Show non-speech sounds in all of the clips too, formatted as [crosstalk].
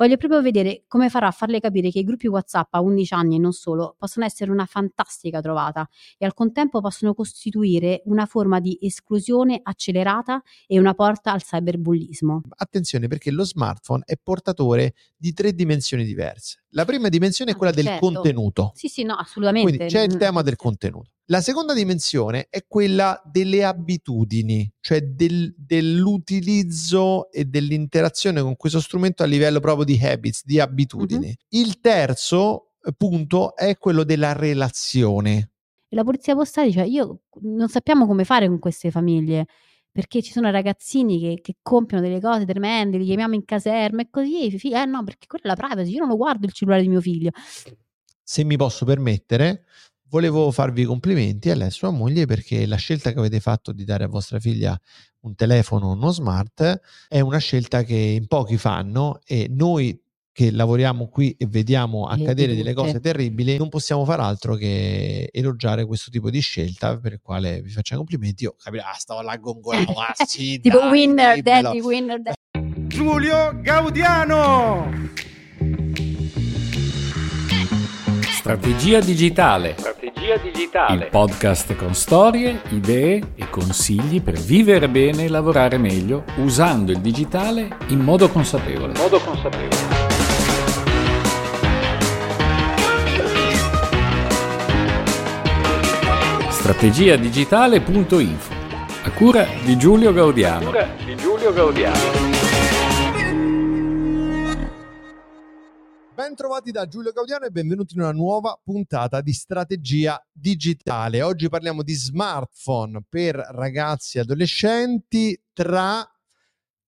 Voglio proprio vedere come farà a farle capire che i gruppi WhatsApp a 11 anni e non solo possono essere una fantastica trovata e al contempo possono costituire una forma di esclusione accelerata e una porta al cyberbullismo. Attenzione perché lo smartphone è portatore di tre dimensioni diverse. La prima dimensione è Ah, quella del certo. contenuto. Sì, sì, no, assolutamente. Quindi c'è il Mm, tema del contenuto. La seconda dimensione è quella delle abitudini, cioè del- dell'utilizzo e dell'interazione con questo strumento a livello proprio di habits, di abitudini. Mhm. Il terzo eh, punto è quello della relazione. E la polizia postale dice: Io non sappiamo come fare con queste famiglie. Perché ci sono ragazzini che, che compiono delle cose tremende, li chiamiamo in caserma e così. i figli- eh no, perché quella è la privacy. Io non lo guardo il cellulare di mio figlio. Se mi posso permettere, volevo farvi complimenti a lei e sua moglie perché la scelta che avete fatto di dare a vostra figlia un telefono non smart è una scelta che in pochi fanno e noi che lavoriamo qui e vediamo accadere delle cose terribili, non possiamo far altro che elogiare questo tipo di scelta per il quale vi facciamo complimenti. Io capito, ah, stavo là gongolando, ah, sì, [laughs] tipo dai, winner, daddy, winner, daddy. Giulio Gaudiano. Strategia digitale. Strategia digitale. Il podcast con storie, idee e consigli per vivere bene e lavorare meglio usando il digitale in modo consapevole. Modo consapevole. Strategiadigitale.info a cura di Giulio Gaudiano. Cura di Giulio Gaudiano. Ben trovati da Giulio Gaudiano e benvenuti in una nuova puntata di strategia digitale. Oggi parliamo di smartphone per ragazzi e adolescenti tra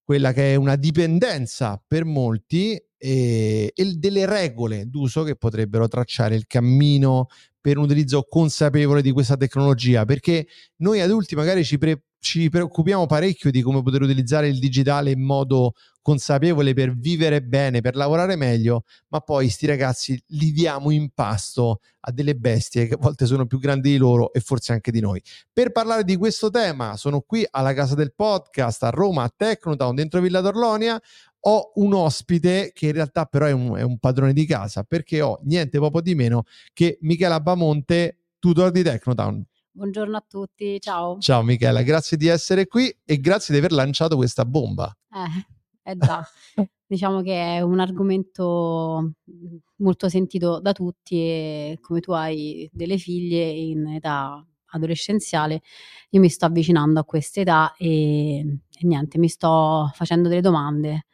quella che è una dipendenza per molti e, e delle regole d'uso che potrebbero tracciare il cammino per un utilizzo consapevole di questa tecnologia, perché noi adulti magari ci, pre- ci preoccupiamo parecchio di come poter utilizzare il digitale in modo consapevole per vivere bene, per lavorare meglio, ma poi sti ragazzi li diamo in pasto a delle bestie che a volte sono più grandi di loro e forse anche di noi. Per parlare di questo tema sono qui alla casa del podcast a Roma, a Tecnotown, dentro Villa d'Orlonia. Ho un ospite che in realtà però è un, è un padrone di casa perché ho niente poco di meno che Michela Bamonte, tutor di Tecnotown. Buongiorno a tutti, ciao. Ciao Michela, grazie di essere qui e grazie di aver lanciato questa bomba. Eh, eh già, [laughs] diciamo che è un argomento mh, molto sentito da tutti e come tu hai delle figlie in età adolescenziale, io mi sto avvicinando a questa età e, e niente, mi sto facendo delle domande.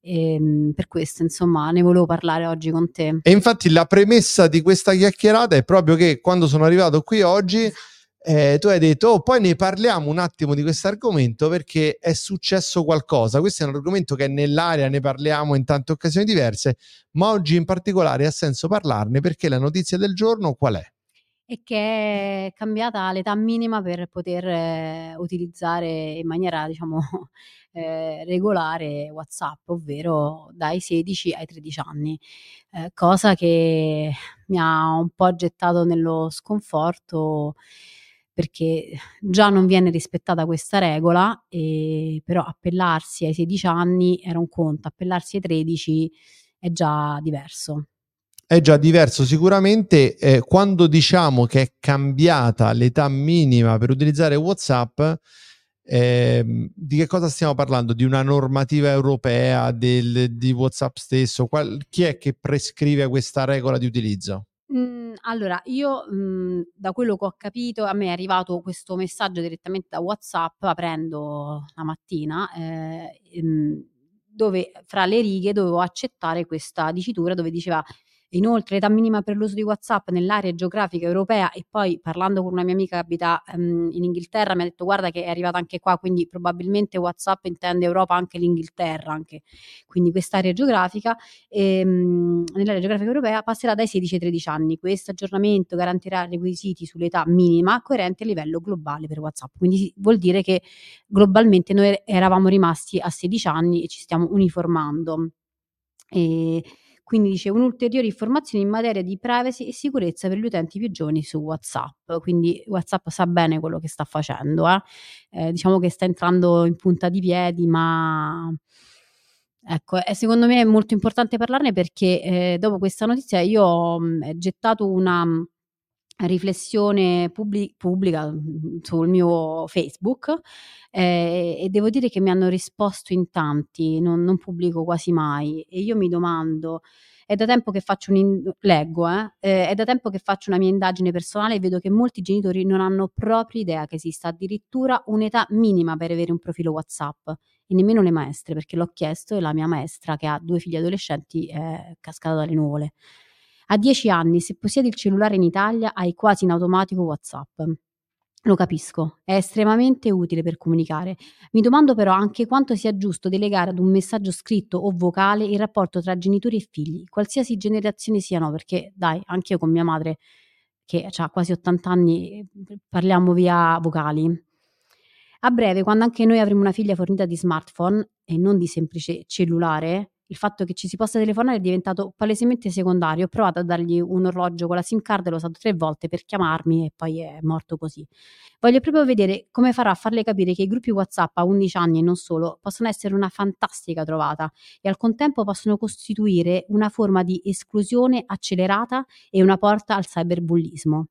E, mh, per questo, insomma, ne volevo parlare oggi con te. E infatti la premessa di questa chiacchierata è proprio che quando sono arrivato qui oggi eh, tu hai detto, oh, poi ne parliamo un attimo di questo argomento perché è successo qualcosa. Questo è un argomento che è nell'aria, ne parliamo in tante occasioni diverse, ma oggi in particolare ha senso parlarne perché la notizia del giorno qual è? e che è cambiata l'età minima per poter eh, utilizzare in maniera, diciamo, [laughs] eh, regolare WhatsApp, ovvero dai 16 ai 13 anni, eh, cosa che mi ha un po' gettato nello sconforto perché già non viene rispettata questa regola, e però appellarsi ai 16 anni era un conto, appellarsi ai 13 è già diverso. È già diverso sicuramente eh, quando diciamo che è cambiata l'età minima per utilizzare WhatsApp. Eh, di che cosa stiamo parlando? Di una normativa europea del, di WhatsApp stesso? Qual, chi è che prescrive questa regola di utilizzo? Mm, allora, io mm, da quello che ho capito, a me è arrivato questo messaggio direttamente da WhatsApp aprendo la mattina, eh, mm, dove fra le righe dovevo accettare questa dicitura dove diceva Inoltre, l'età minima per l'uso di WhatsApp nell'area geografica europea e poi parlando con una mia amica che abita um, in Inghilterra mi ha detto guarda che è arrivata anche qua, quindi probabilmente WhatsApp intende Europa anche l'Inghilterra, anche. quindi quest'area geografica ehm, nell'area geografica europea passerà dai 16 ai 13 anni. Questo aggiornamento garantirà requisiti sull'età minima coerente a livello globale per WhatsApp. Quindi vuol dire che globalmente noi eravamo rimasti a 16 anni e ci stiamo uniformando. E quindi dice un'ulteriore informazione in materia di privacy e sicurezza per gli utenti più giovani su WhatsApp. Quindi WhatsApp sa bene quello che sta facendo, eh? Eh, diciamo che sta entrando in punta di piedi, ma ecco, è, secondo me è molto importante parlarne perché eh, dopo questa notizia io ho mh, gettato una riflessione pubblic- pubblica mm, sul mio Facebook eh, e devo dire che mi hanno risposto in tanti, non, non, pubblico quasi mai e io mi domando, è da tempo che faccio un leggo, eh, eh, è da tempo che faccio una mia indagine personale e vedo che molti genitori non hanno proprio idea che esista addirittura un'età minima per avere un profilo WhatsApp e nemmeno le maestre perché l'ho chiesto e la mia maestra che ha due figli adolescenti è cascata dalle nuvole. A dieci anni, se possiedi il cellulare in Italia, hai quasi in automatico WhatsApp. Lo capisco, è estremamente utile per comunicare. Mi domando però anche quanto sia giusto delegare ad un messaggio scritto o vocale il rapporto tra genitori e figli, qualsiasi generazione siano, perché dai, anche io con mia madre, che ha quasi 80 anni, parliamo via vocali. A breve, quando anche noi avremo una figlia fornita di smartphone e non di semplice cellulare, il fatto che ci si possa telefonare è diventato palesemente secondario. Ho provato a dargli un orologio con la SIM card l'ho usato tre volte per chiamarmi e poi è morto così. Voglio proprio vedere come farà a farle capire che i gruppi WhatsApp a 11 anni e non solo possono essere una fantastica trovata e al contempo possono costituire una forma di esclusione accelerata e una porta al cyberbullismo.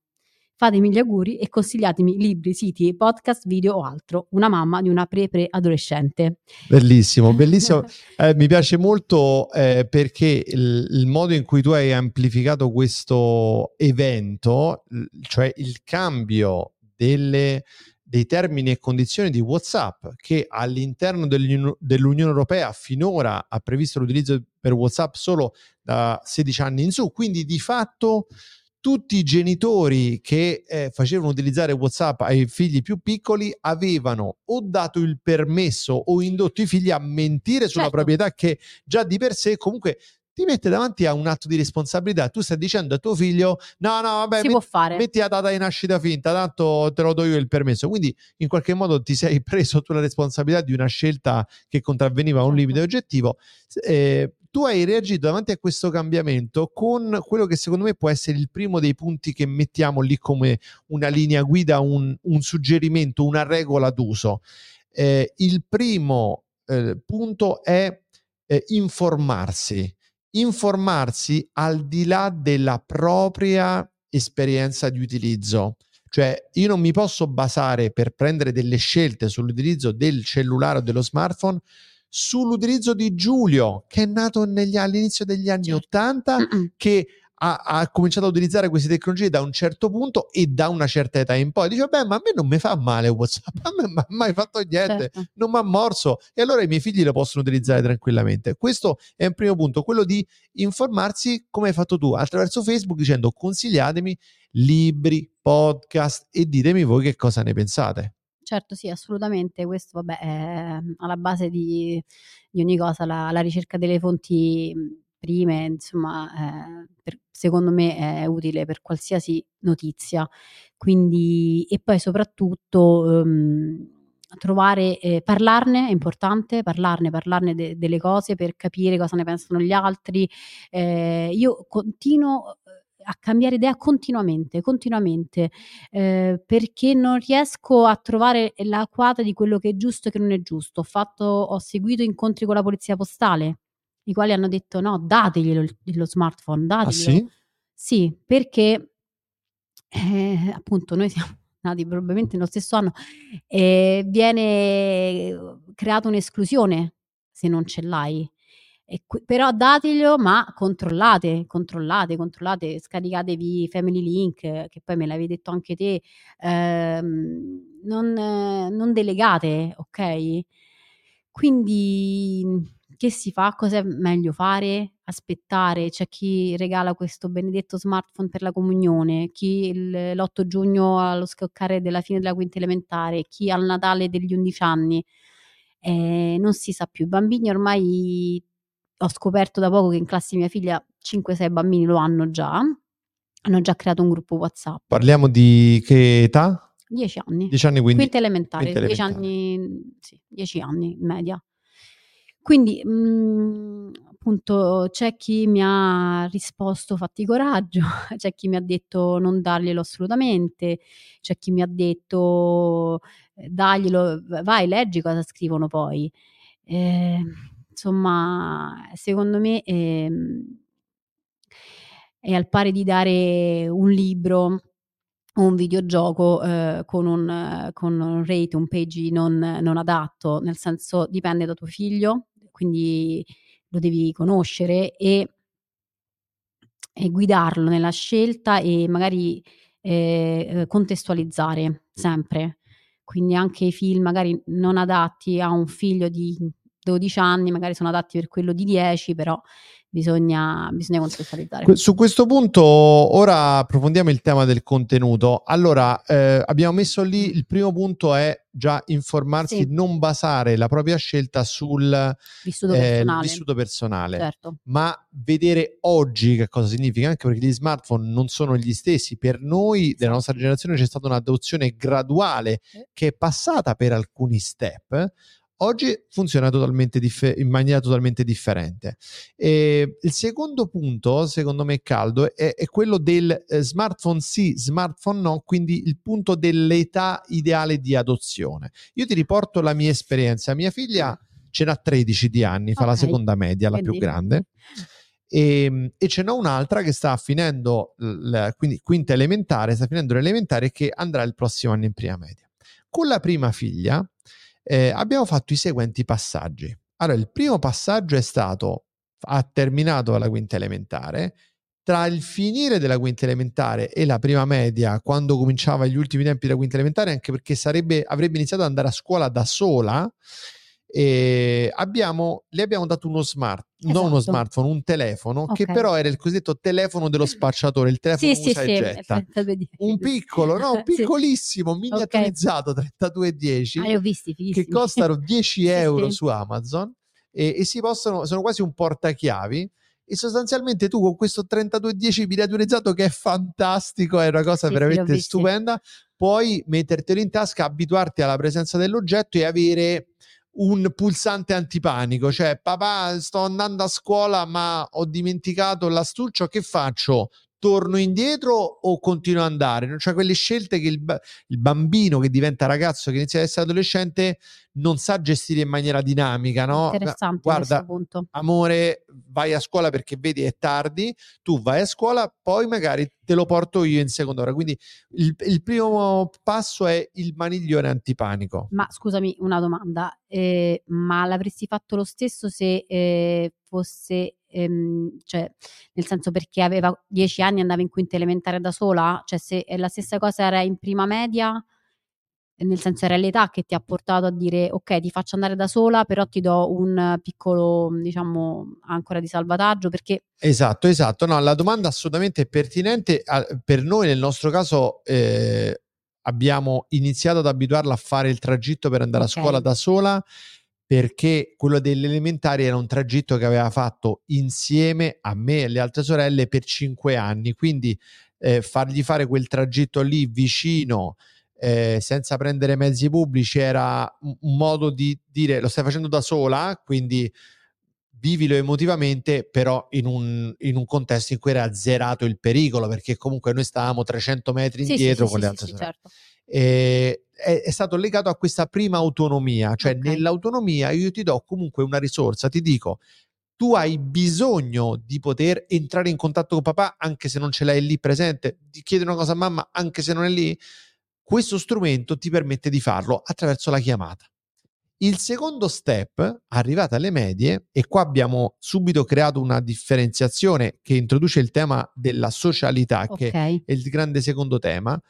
Fatemi gli auguri e consigliatemi libri, siti, podcast, video o altro. Una mamma di una pre-pre-adolescente. Bellissimo, bellissimo. [laughs] Eh, mi piace molto eh, perché il, il, modo in cui tu hai amplificato questo evento, cioè il cambio delle, dei termini e condizioni di WhatsApp, che all'interno dell'Unione Europea finora ha previsto l'utilizzo per WhatsApp solo da 16 anni in su, quindi di fatto tutti i genitori che eh, facevano utilizzare WhatsApp ai figli più piccoli avevano o dato il permesso o indotto i figli a mentire sulla certo. proprietà che già di per sé comunque ti mette davanti a un atto di responsabilità. Tu stai dicendo a tuo figlio: no, no, vabbè, si met- può fare. metti la data di nascita finta, tanto te lo do io il permesso. Quindi, in qualche modo, ti sei [laughs] preso tu la responsabilità di una scelta che contravveniva a un certo. limite oggettivo. Eh, tu hai reagito davanti a questo cambiamento con quello che secondo me può essere il primo dei punti che mettiamo lì come una linea guida, un, un suggerimento, una regola d'uso. Eh, il primo eh, punto è eh, informarsi, informarsi al di là della propria esperienza di utilizzo. Cioè, io non mi posso basare per prendere delle scelte sull'utilizzo del cellulare o dello smartphone sull'utilizzo di Giulio, che è nato negli, all'inizio degli anni certo. 80, che ha, ha, cominciato a utilizzare queste tecnologie da un certo punto e da una certa età in poi. Dice, beh, ma a me non mi fa male WhatsApp, a me non mi ha mai fatto niente, certo. non mi ha morso e allora i miei figli lo possono utilizzare tranquillamente. Questo è un primo punto, quello di informarsi come hai fatto tu attraverso Facebook dicendo consigliatemi libri, podcast e ditemi voi che cosa ne pensate. Certo, sì, assolutamente. Questo, vabbè, è alla base di, di ogni cosa, la, la ricerca delle fonti prime, insomma, eh, per- secondo me è utile per qualsiasi notizia. Quindi, e poi soprattutto ehm, trovare, eh, parlarne è importante, parlarne, parlarne de- delle cose per capire cosa ne pensano gli altri. Eh, io continuo a cambiare idea continuamente, continuamente, eh, perché non riesco a trovare la quadra di quello che è giusto e che non è giusto. Ho, fatto, ho seguito incontri con la polizia postale, i quali hanno detto no, dateglielo lo smartphone, Ah dateglielo. sì? Sì, perché eh, appunto noi siamo [laughs] nati probabilmente nello stesso anno e viene creata un'esclusione se non ce l'hai. Qui- però dateglielo, ma controllate, controllate, controllate, scaricatevi Family Link, che poi me l'avevi detto anche te, ehm, non, eh, non delegate, ok? Quindi che si fa? Cos'è meglio fare? Aspettare? C'è chi regala questo benedetto smartphone per la comunione, chi il- l'8 giugno allo scoccare della fine della quinta elementare, chi al Natale degli 11 anni. Eh, non si sa più. I bambini ormai ho scoperto da poco che in classe mia figlia 5-6 bambini lo hanno già. Hanno già creato un gruppo WhatsApp. Parliamo di che età? 10 anni. 10 anni quindi. Quinta elementare, quinta 10 elementare. anni, sì, 10 anni in media. Quindi, mh, appunto, c'è chi mi ha risposto fatti coraggio, [laughs] c'è chi mi ha detto non darglielo assolutamente, c'è chi mi ha detto daglielo, vai, leggi cosa scrivono poi. Eh, insomma, secondo me ehm, è al pari di dare un libro o un videogioco eh, con, un, con un rate, un page non, non adatto, nel senso dipende da tuo figlio, quindi lo devi conoscere e, e guidarlo nella scelta e magari eh, contestualizzare sempre. Quindi anche i film magari non adatti a un figlio di 12 anni, magari sono adatti per quello di 10, però bisogna, bisogna contestualizzare. Su questo punto ora approfondiamo il tema del contenuto. Allora, eh, abbiamo messo lì il primo punto è già informarsi, Sì. non basare la propria scelta sul Vissuto eh, personale. vissuto personale, Certo. ma vedere oggi che cosa significa, anche perché gli smartphone non sono gli stessi. Per noi della nostra generazione c'è stata un'adozione graduale che è passata per alcuni step. Oggi funziona totalmente diffe- in maniera totalmente differente. E il secondo punto, secondo me, caldo, è, è quello del eh, smartphone sì, smartphone no, quindi il punto dell'età ideale di adozione. Io ti riporto la mia esperienza. Mia figlia ce n'ha 13 di anni, fa la seconda media, la più Vedi? grande. E, e ce n'è un'altra che sta finendo, la- quindi quinta elementare, sta finendo l'elementare che andrà il prossimo anno in prima media. Con la prima figlia eh, abbiamo fatto i seguenti passaggi. Allora, il primo passaggio è stato, ha terminato la quinta elementare, tra il finire della quinta elementare e la prima media, quando cominciava gli ultimi tempi della quinta elementare, anche perché sarebbe, avrebbe iniziato ad andare a scuola da sola, e abbiamo, le abbiamo dato uno smart, non uno Esatto. smartphone, un telefono, che Ok. però era il cosiddetto telefono dello [clears throat] spacciatore, il telefono Sì, sì, usa sì, vedere. Un piccolo, no, un [laughs] Sì. piccolissimo, miniaturizzato, 3210 Ah, li ho visti, che costano [laughs] 10 Sì, euro sì. su Amazon e, e si possono, sono quasi un portachiavi. E sostanzialmente tu con questo 3210 miniaturizzato che è fantastico, è una cosa Sì, sì, veramente stupenda, puoi mettertelo in tasca, abituarti alla presenza dell'oggetto e avere un pulsante antipanico, cioè papà sto andando a scuola ma ho dimenticato l'astuccio, che faccio? Torno indietro o continuo ad andare? Cioè quelle scelte che il, il bambino che diventa ragazzo, che inizia ad essere adolescente, non sa gestire in maniera dinamica, no? Interessante Guarda, punto. amore, vai a scuola perché vedi è tardi, tu vai a scuola, poi magari te lo porto io in seconda ora. Quindi il, il primo passo è il maniglione antipanico. Ma scusami, una domanda, eh, ma l'avresti fatto lo stesso se eh, fosse, ehm, cioè, nel senso perché aveva 10 anni e andava in quinta elementare da sola? Cioè, se la stessa cosa era in prima media, nel senso era l'età che ti ha portato a dire ok, ti faccio andare da sola, però ti do un piccolo, diciamo, ancora di salvataggio, perché Esatto, esatto. No, la domanda assolutamente pertinente. Per noi, nel nostro caso, eh, abbiamo iniziato ad abituarla a fare il tragitto per andare Ok. a scuola da sola perché quello delle elementari era un tragitto che aveva fatto insieme a me e alle altre sorelle per cinque anni, quindi eh, fargli fare quel tragitto lì vicino eh, senza prendere mezzi pubblici era un modo di dire lo stai facendo da sola, quindi vivilo emotivamente, però in un, in un, contesto in cui era azzerato il pericolo, perché comunque noi stavamo 300 metri Sì, indietro sì, con sì, le altre sì, certo. E è, è stato legato a questa prima autonomia, cioè Ok. nell'autonomia io ti do comunque una risorsa, ti dico, tu hai bisogno di poter entrare in contatto con papà anche se non ce l'hai lì presente, di chiedere una cosa a mamma anche se non è lì, questo strumento ti permette di farlo attraverso la chiamata. Il secondo step, arrivata alle medie, e qua abbiamo subito creato una differenziazione che introduce il tema della socialità, che Ok. è il grande secondo tema,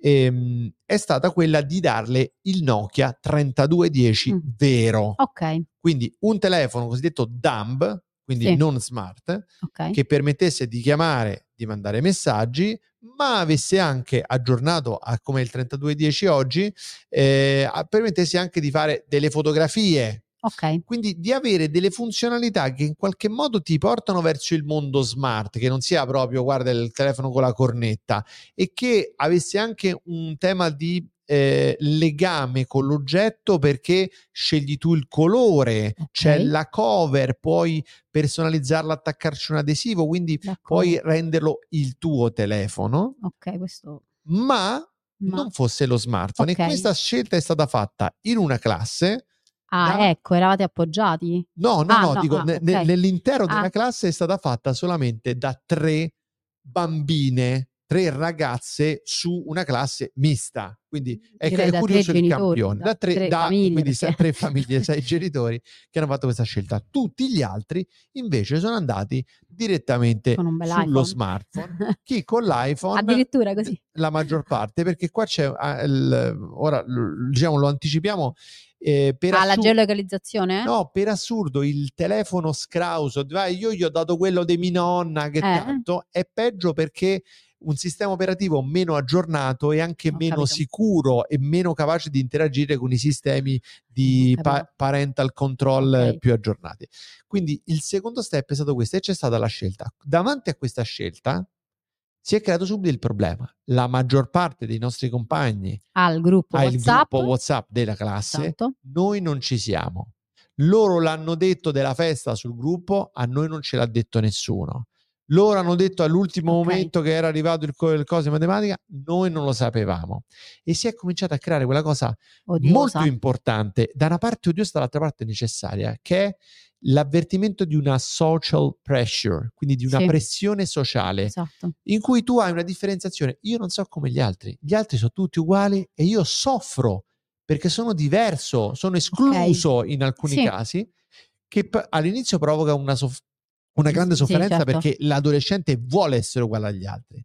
ehm, è stata quella di darle il Nokia 3210 Mm. vero. Ok. Quindi un telefono cosiddetto dumb, quindi Sì. non smart, Ok. che permettesse di chiamare, di mandare messaggi, ma avesse anche aggiornato a come il 3210 oggi, eh, permettesse anche di fare delle fotografie. Ok. Quindi di avere delle funzionalità che in qualche modo ti portano verso il mondo smart, che non sia proprio guarda il telefono con la cornetta e che avesse anche un tema di eh, legame con l'oggetto perché scegli tu il colore, Ok. c'è la cover, puoi personalizzarla, attaccarci un adesivo, quindi D'accordo. puoi renderlo il tuo telefono, Ok, questo... ma, Ma... non fosse lo smartphone. Ok. E questa scelta è stata fatta in una classe. Ah, da- ecco, eravate appoggiati? No, no, Ah, no, no, dico, ah, ne- ok. ne- nell'intero della Ah. classe è stata fatta solamente da tre bambine, tre ragazze su una classe mista. Quindi è, Direi è da curioso il genitori, campione. da tre da- famiglie, quindi perché- tre famiglie, sei genitori che hanno fatto questa scelta. Tutti gli altri invece sono andati direttamente sullo iPhone. smartphone. [laughs] Chi con l'iPhone Addirittura così. la maggior parte, perché qua c'è ah, il- ora diciamo lo anticipiamo eh, per Ah, la assu- geolocalizzazione? No, per assurdo il telefono scrauso, vai, io gli ho dato quello di mia nonna che Eh. tanto è peggio perché un sistema operativo meno aggiornato e anche Ho meno capito. sicuro e meno capace di interagire con i sistemi di Ho pa- parental control eh, Ok. più aggiornati. Quindi il secondo step è stato questo e c'è stata la scelta. Davanti a questa scelta si è creato subito il problema. La maggior parte dei nostri compagni Al gruppo ha il WhatsApp. gruppo WhatsApp della classe, Esatto. noi non ci siamo. Loro l'hanno detto della festa sul gruppo, a noi non ce l'ha detto nessuno. Loro hanno detto all'ultimo Ok. momento che era arrivato il, il coso di matematica, noi non lo sapevamo. E si è cominciata a creare quella cosa Odiosa. molto importante, da una parte odiosa, dall'altra parte necessaria, che è l'avvertimento di una social pressure, quindi di una Sì. pressione sociale Esatto. in cui tu hai una differenziazione. Io non so come gli altri, gli altri sono tutti uguali e io soffro perché sono diverso, sono escluso in alcuni Sì. casi, che p- all'inizio provoca una, soff- una grande Sì, certo. perché l'adolescente vuole essere uguale agli altri.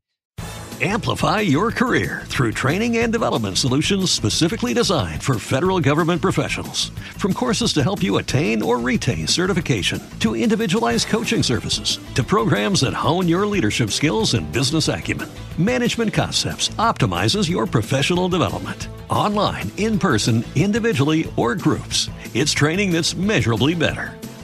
Amplify your career through training and development solutions specifically designed for federal government professionals. From courses to help you attain or retain certification, to individualized coaching services, to programs that hone your leadership skills and business acumen, Management Concepts optimizes your professional development. Online, in person, individually, or groups, it's training that's measurably better.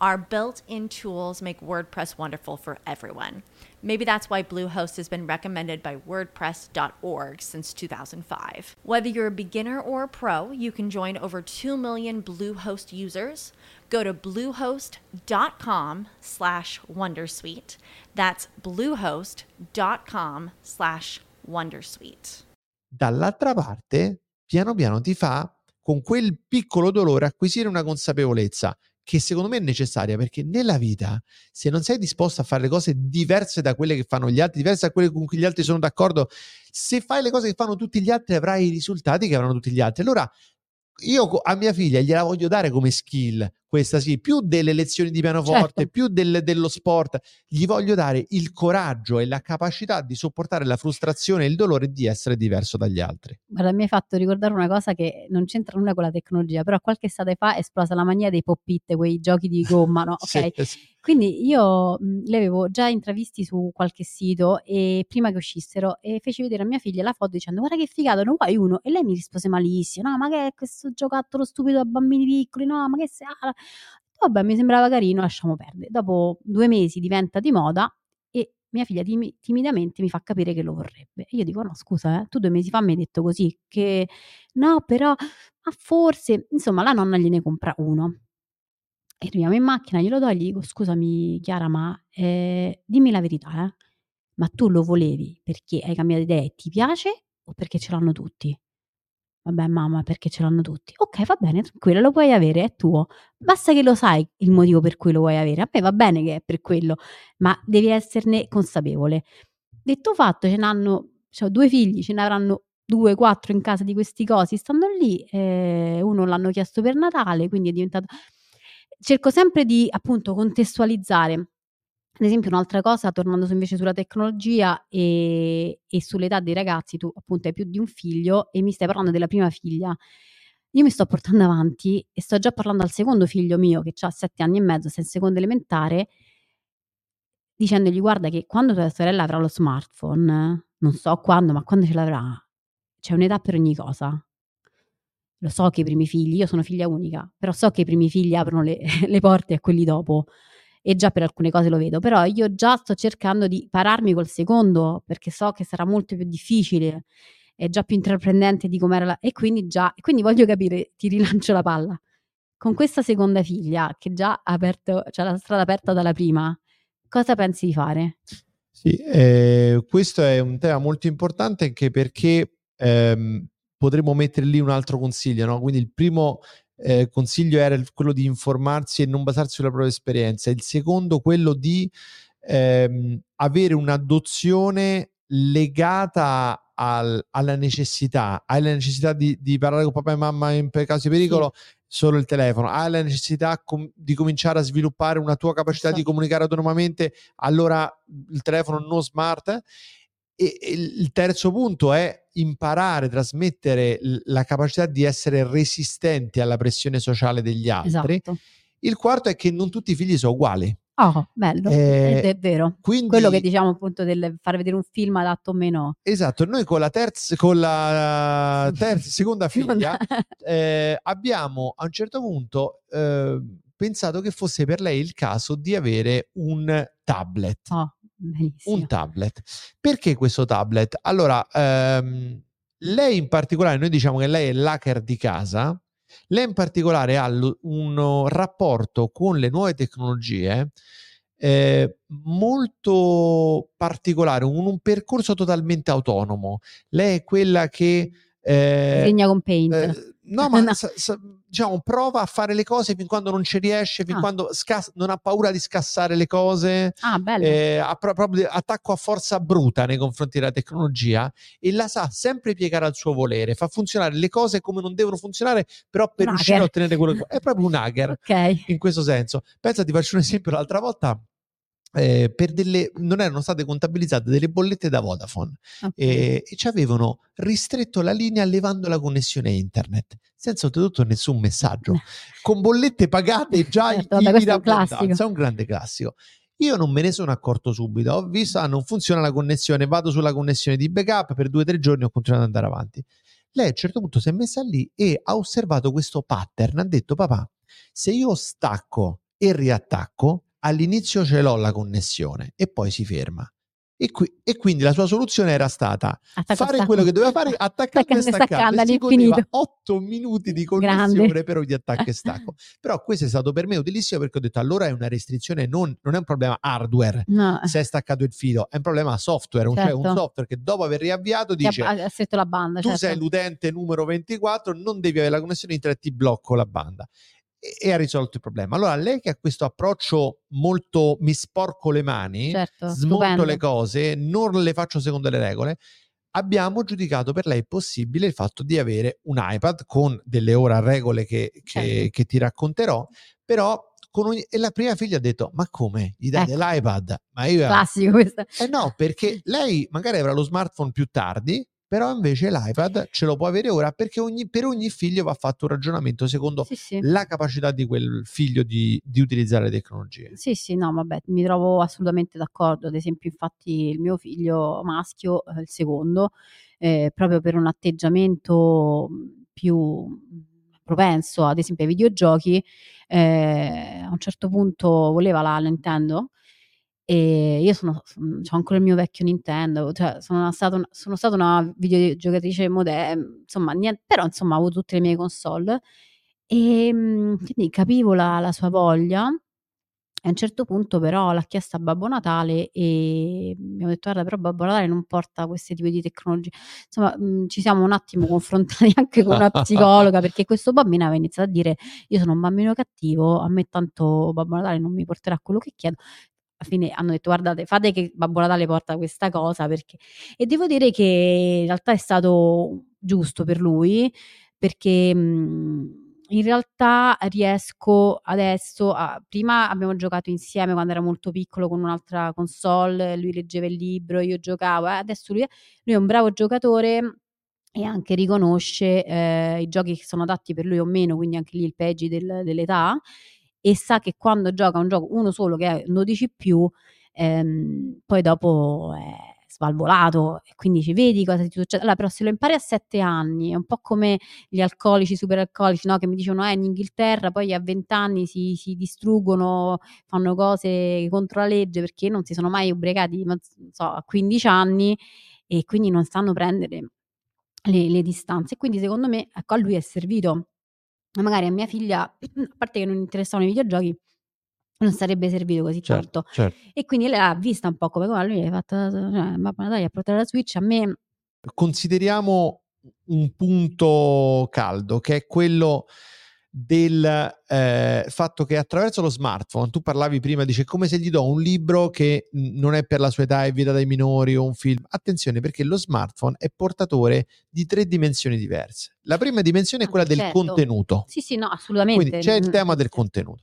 our built in tools make WordPress wonderful for everyone. Maybe that's why Bluehost has been recommended by WordPress.org since 2005. Whether you're a beginner or a pro, you can join over 2 million Bluehost users. Go to bluehost.com slash wondersuite. That's bluehost.com slash wondersuite. Dall'altra parte piano piano ti fa con quel piccolo dolore acquisire una consapevolezza che secondo me è necessaria perché nella vita se non sei disposto a fare le cose diverse da quelle che fanno gli altri, diverse da quelle con cui gli altri sono d'accordo, se fai le cose che fanno tutti gli altri avrai i risultati che avranno tutti gli altri. Allora io a mia figlia gliela voglio dare come skill, questa sì, più delle lezioni di pianoforte, Certo. più del- dello sport, gli voglio dare il coraggio e la capacità di sopportare la frustrazione e il dolore di essere diverso dagli altri. Guarda, mi hai fatto ricordare una cosa che non c'entra nulla con la tecnologia, però qualche estate fa è esplosa la mania dei pop-it, quei giochi di gomma, no? [laughs] Ok. Sì, sì. Quindi io mh, li avevo già intravisti su qualche sito e prima che uscissero e feci vedere a mia figlia la foto dicendo guarda che figata, non vuoi uno? E lei mi rispose malissimo, no ma che è questo giocattolo stupido da bambini piccoli, no ma che se... ah, Vabbè, mi sembrava carino, lasciamo perdere. Dopo due mesi diventa di moda e mia figlia timi- timidamente mi fa capire che lo vorrebbe. E io dico no scusa, eh, tu due mesi fa mi hai detto così, che no però, ma forse, insomma la nonna gliene compra uno. E arriviamo in macchina, glielo do e gli dico: Scusami, Chiara, ma eh, dimmi la verità, eh, ma tu lo volevi perché hai cambiato idea e ti piace o perché ce l'hanno tutti? Vabbè, mamma, perché ce l'hanno tutti. Ok, va bene, tranquilla, lo puoi avere, è tuo. Basta che lo sai il motivo per cui lo vuoi avere. A me va bene che è per quello, ma devi esserne consapevole. Detto fatto, ce n'hanno, ho due figli, ce ne avranno due, quattro in casa di questi cosi, stanno lì, eh, uno l'hanno chiesto per Natale, quindi è diventato... Cerco sempre di appunto contestualizzare. Ad esempio, un'altra cosa, tornando invece sulla tecnologia e, e sull'età dei ragazzi, tu appunto hai più di un figlio e mi stai parlando della prima figlia. Io mi sto portando avanti e sto già parlando al secondo figlio mio che ha sette anni e mezzo, sta in seconda elementare, dicendogli guarda che quando tua sorella avrà lo smartphone, non so quando, ma quando ce l'avrà, c'è un'età per ogni cosa. Lo so che i primi figli, io sono figlia unica, però so che i primi figli aprono le, [laughs] le porte a quelli dopo e già per alcune cose lo vedo, però io già sto cercando di pararmi col secondo perché so che sarà molto più difficile, è già più intraprendente di com'era la... e quindi già, quindi voglio capire, ti rilancio la palla. Con questa seconda figlia che già ha aperto, c'è la strada aperta dalla prima, cosa pensi di fare? Sì, eh, questo è un tema molto importante anche perché ehm, potremmo mettere lì un altro consiglio, no? Quindi il primo eh, consiglio era il- quello di informarsi e non basarsi sulla propria esperienza, il secondo quello di ehm, avere un'adozione legata al- alla necessità, hai la necessità di, di parlare con papà e mamma in caso di pericolo, solo il telefono, hai la necessità com- di cominciare a sviluppare una tua capacità di Esatto. comunicare autonomamente, allora il telefono non smart. E, il terzo punto è imparare, trasmettere la capacità di essere resistenti alla pressione sociale degli altri. Esatto. Il quarto è che non tutti i figli sono uguali. Oh, bello, Eh, è vero. Quindi, Quello che diciamo appunto del far vedere un film adatto o meno. esatto, noi con la terza, con la terza, seconda figlia eh, abbiamo a un certo punto eh, pensato che fosse per lei il caso di avere un tablet. Oh, benissimo. Un tablet. Perché questo tablet? Allora, ehm, lei in particolare, noi diciamo che lei è l'hacker di casa, lei in particolare ha lo- un rapporto con le nuove tecnologie eh, molto particolare, un, un percorso totalmente autonomo. Lei è quella che... eh, Disegna con Paint. eh, no, ma [laughs] No. sa- sa- diciamo, prova a fare le cose fin quando non ci riesce, fin Ah. quando scas- non ha paura di scassare le cose, ah, bello. eh, ha pro- proprio attacco a forza bruta nei confronti della tecnologia e la sa sempre piegare al suo volere, fa funzionare le cose come non devono funzionare, però per Un riuscire a hacker. ottenere quello che è proprio un hacker [laughs] ok. in questo senso. Pensa, ti faccio un esempio, l'altra volta eh, per delle, non erano state contabilizzate delle bollette da Vodafone ok. e, e ci avevano ristretto la linea levando la connessione internet senza oltretutto nessun messaggio. [laughs] Con bollette pagate già Certo, in, vabbè, un abbondanza, è un grande classico. Io non me ne sono accorto subito ho visto ah non funziona la connessione vado sulla connessione di backup per due o tre giorni ho continuato ad andare avanti. Lei a un certo punto si è messa lì e ha osservato questo pattern ha detto papà se io stacco e riattacco all'inizio ce l'ho la connessione e poi si ferma E, qui- e quindi la sua soluzione era stata Attacca, fare stacca. quello che doveva fare [laughs] attaccando e e staccando e si godeva 8 minuti di connessione Grande. per ogni attacco e [laughs] stacco però questo è stato per me utilissimo perché ho detto allora è una restrizione non, non è un problema hardware No, se è staccato il filo è un problema software un- cioè un Certo. software che dopo aver riavviato dice ha la banda. tu certo. sei l'utente numero 24 non devi avere la connessione internet ti blocco la banda e, ha risolto il problema allora lei che ha questo approccio molto mi sporco le mani Certo, smonto stupendo. le cose, non le faccio secondo le regole. Abbiamo giudicato per lei possibile il fatto di avere un iPad con delle ora regole che, che- Certo. che ti racconterò, però con ogni- e la prima figlia ha detto: Ma come? Gli dai Ecco. dell'iPad? Ma io Classico questo. eh no, perché lei magari avrà lo smartphone più tardi, però invece l'iPad ce lo può avere ora perché ogni- per ogni figlio va fatto un ragionamento secondo Sì, sì. la capacità di quel figlio di, di utilizzare le tecnologie. Sì, sì, no, vabbè, mi trovo assolutamente d'accordo. Ad esempio, infatti, il mio figlio maschio, eh, il secondo, eh, proprio per un atteggiamento mh, più mh, propenso, ad esempio, ai videogiochi, eh, a un certo punto voleva la Nintendo. E io sono, ho ancora il mio vecchio Nintendo, cioè sono stata, sono stata una videogiocatrice moderna, insomma, niente, però insomma avuto tutte le mie console e mh, quindi capivo la, la sua voglia. E a un certo punto però l'ha chiesta a Babbo Natale e abbiamo detto guarda però Babbo Natale non porta questi tipi di tecnologie. Insomma mh, ci siamo un attimo confrontati [laughs] anche con una psicologa perché questo bambino aveva iniziato a dire io sono un bambino cattivo, a me tanto Babbo Natale non mi porterà quello che chiedo. Alla fine hanno detto guardate fate che Babbo Natale porta questa cosa perché... E devo dire che in realtà è stato giusto per lui perché mh, in realtà riesco adesso a, prima abbiamo giocato insieme quando era molto piccolo con un'altra console, lui leggeva il libro, io giocavo, eh, adesso lui, lui è un bravo giocatore e anche riconosce eh, i giochi che sono adatti per lui o meno, quindi anche lì il peggi del- dell'età e sa che quando gioca un gioco uno solo che è un 12 più, ehm, poi dopo è svalvolato e quindi ci vedi cosa ti succede. Allora, però se lo impari a 7 anni, è un po' come gli alcolici, super alcolici, no? che mi dicono eh, in Inghilterra poi a 20 anni si, si distruggono, fanno cose contro la legge perché non si sono mai ubriacati non so, a 15 anni e quindi non sanno prendere le, le distanze. Quindi secondo me ecco, a lui è servito, magari a mia figlia, [clears throat] a parte che non interessavano i videogiochi, non sarebbe servito così tanto. certo. E quindi lei l'ha vista un po' come, come lui ha fatto, cioè, Babbo Natale ha portato la Switch, a me consideriamo un punto caldo che è quello del eh, fatto che attraverso lo smartphone tu parlavi prima dice come se gli do un libro che non è per la sua età è vietato ai minori o un film attenzione perché lo smartphone è portatore di tre dimensioni diverse la prima dimensione è Ah, quella del certo. contenuto Sì, sì, no, assolutamente. quindi c'è il Mm, tema del contenuto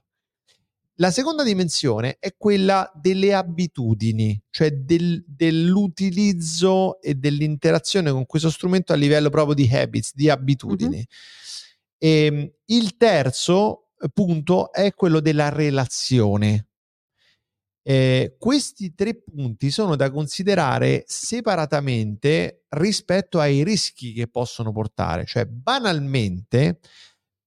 la seconda dimensione è quella delle abitudini, cioè del- dell'utilizzo e dell'interazione con questo strumento a livello proprio di habits, di abitudini. Ehm, il terzo punto è quello della relazione. Eh, questi tre punti sono da considerare separatamente rispetto ai rischi che possono portare, cioè banalmente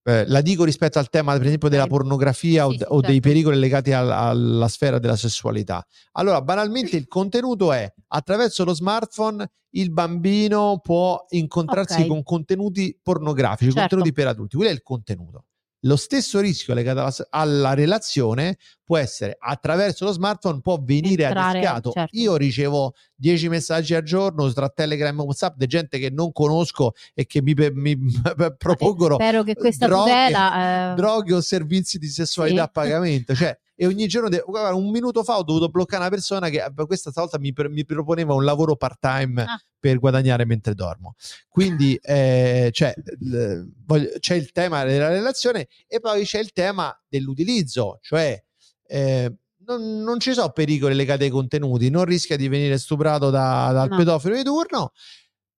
eh, la dico rispetto al tema, per esempio, della pornografia o, Sì, o dei certo. pericoli legati al- alla sfera della sessualità. Allora, banalmente il contenuto è attraverso lo smartphone il bambino può incontrarsi Ok. con contenuti pornografici, Certo. contenuti per adulti. Quello è il contenuto. Lo stesso rischio legato alla, alla relazione può essere attraverso lo smartphone, può venire Entrare, adescato. certo. Io ricevo 10 messaggi al giorno tra Telegram e WhatsApp di gente che non conosco e che mi, mi [laughs] propongono Spero che questa droghe- tutela... eh, droghe o servizi di sessualità Sì. a pagamento. Cioè, e ogni giorno, de- guarda, un minuto fa ho dovuto bloccare una persona che questa volta mi, per- mi proponeva un lavoro part time Ah. per guadagnare mentre dormo. Quindi [laughs] eh, cioè, l- voglio- c'è il tema della relazione e poi c'è il tema dell'utilizzo, cioè eh, non, non ci sono pericoli legati ai contenuti, non rischia di venire stuprato da- dal No. pedofilo di turno,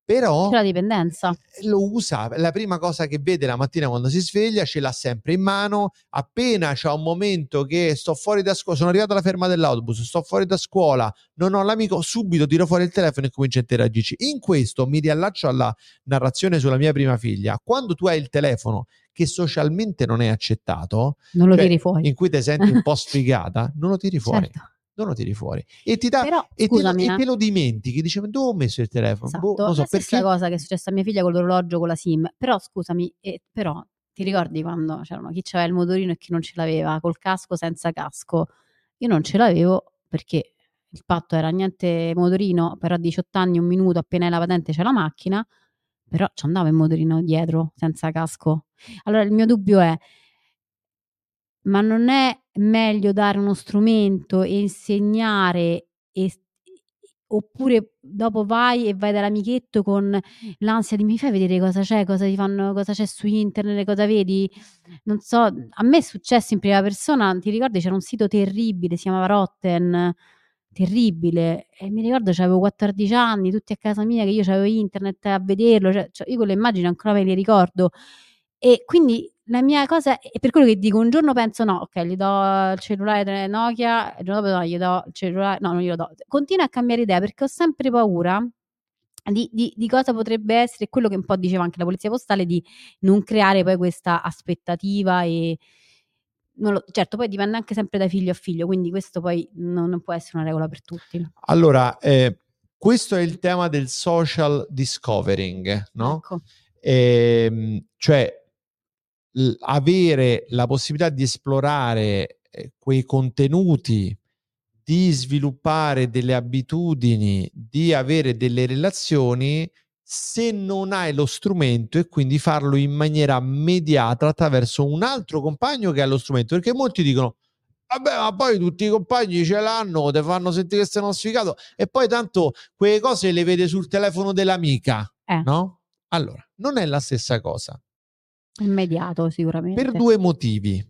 però la dipendenza. lo usa la prima cosa che vede la mattina quando si sveglia ce l'ha sempre in mano appena c'è un momento che sto fuori da scuola sono arrivato alla ferma dell'autobus sto fuori da scuola non ho l'amico subito tiro fuori il telefono e comincio a interagirci in questo mi riallaccio alla narrazione sulla mia prima figlia quando tu hai il telefono che socialmente non è accettato Non lo cioè, tiri fuori. in cui ti senti un po' [laughs] sfigata non lo tiri fuori Certo. Non lo tiri fuori. E ti dà Però, e, te lo, scusami, e eh. te lo dimentichi, dice, ma dove ho messo il telefono? Boh, Esatto, non so la stessa perché. cosa che è successa a mia figlia con l'orologio con la SIM. Però scusami, eh, però ti ricordi quando c'erano chi aveva il motorino e chi non ce l'aveva, col casco senza casco? Io non ce l'avevo perché il patto era niente motorino, però a 18 anni, un minuto, appena hai la patente c'è la macchina, però ci andava il motorino dietro senza casco. Allora il mio dubbio è, ma non è meglio dare uno strumento e insegnare e- oppure dopo vai e vai dall'amichetto con l'ansia di mi fai vedere cosa c'è, cosa ti fanno, cosa c'è su internet, cosa vedi? Non so, a me è successo in prima persona, ti ricordi c'era un sito terribile, si chiamava Rotten, terribile, e mi ricordo avevo 14 anni, tutti a casa mia che io avevo internet a vederlo, cioè, cioè, io quelle immagini ancora me le ricordo e quindi la mia cosa è per quello che dico, un giorno penso no, ok, gli do il cellulare Nokia, il giorno dopo no, gli do il cellulare, no, non glielo do. Continua a cambiare idea perché ho sempre paura di, di- di cosa potrebbe essere quello che un po' diceva anche la polizia postale di non creare poi questa aspettativa e lo- certo poi dipende anche sempre da figlio a figlio, quindi questo poi non, non può essere una regola per tutti. Allora, eh, questo è il tema del social discovering, no? Ecco. Ehm, cioè l- avere la possibilità di esplorare eh, quei contenuti, di sviluppare delle abitudini, di avere delle relazioni se non hai lo strumento e quindi farlo in maniera mediata attraverso un altro compagno che ha lo strumento, perché molti dicono Vabbè, ma poi tutti i compagni ce l'hanno, ti fanno sentire che sei uno sfigato e poi tanto quelle cose le vede sul telefono dell'amica, Eh. no? Allora, non è la stessa cosa. Immediato sicuramente. Per due motivi.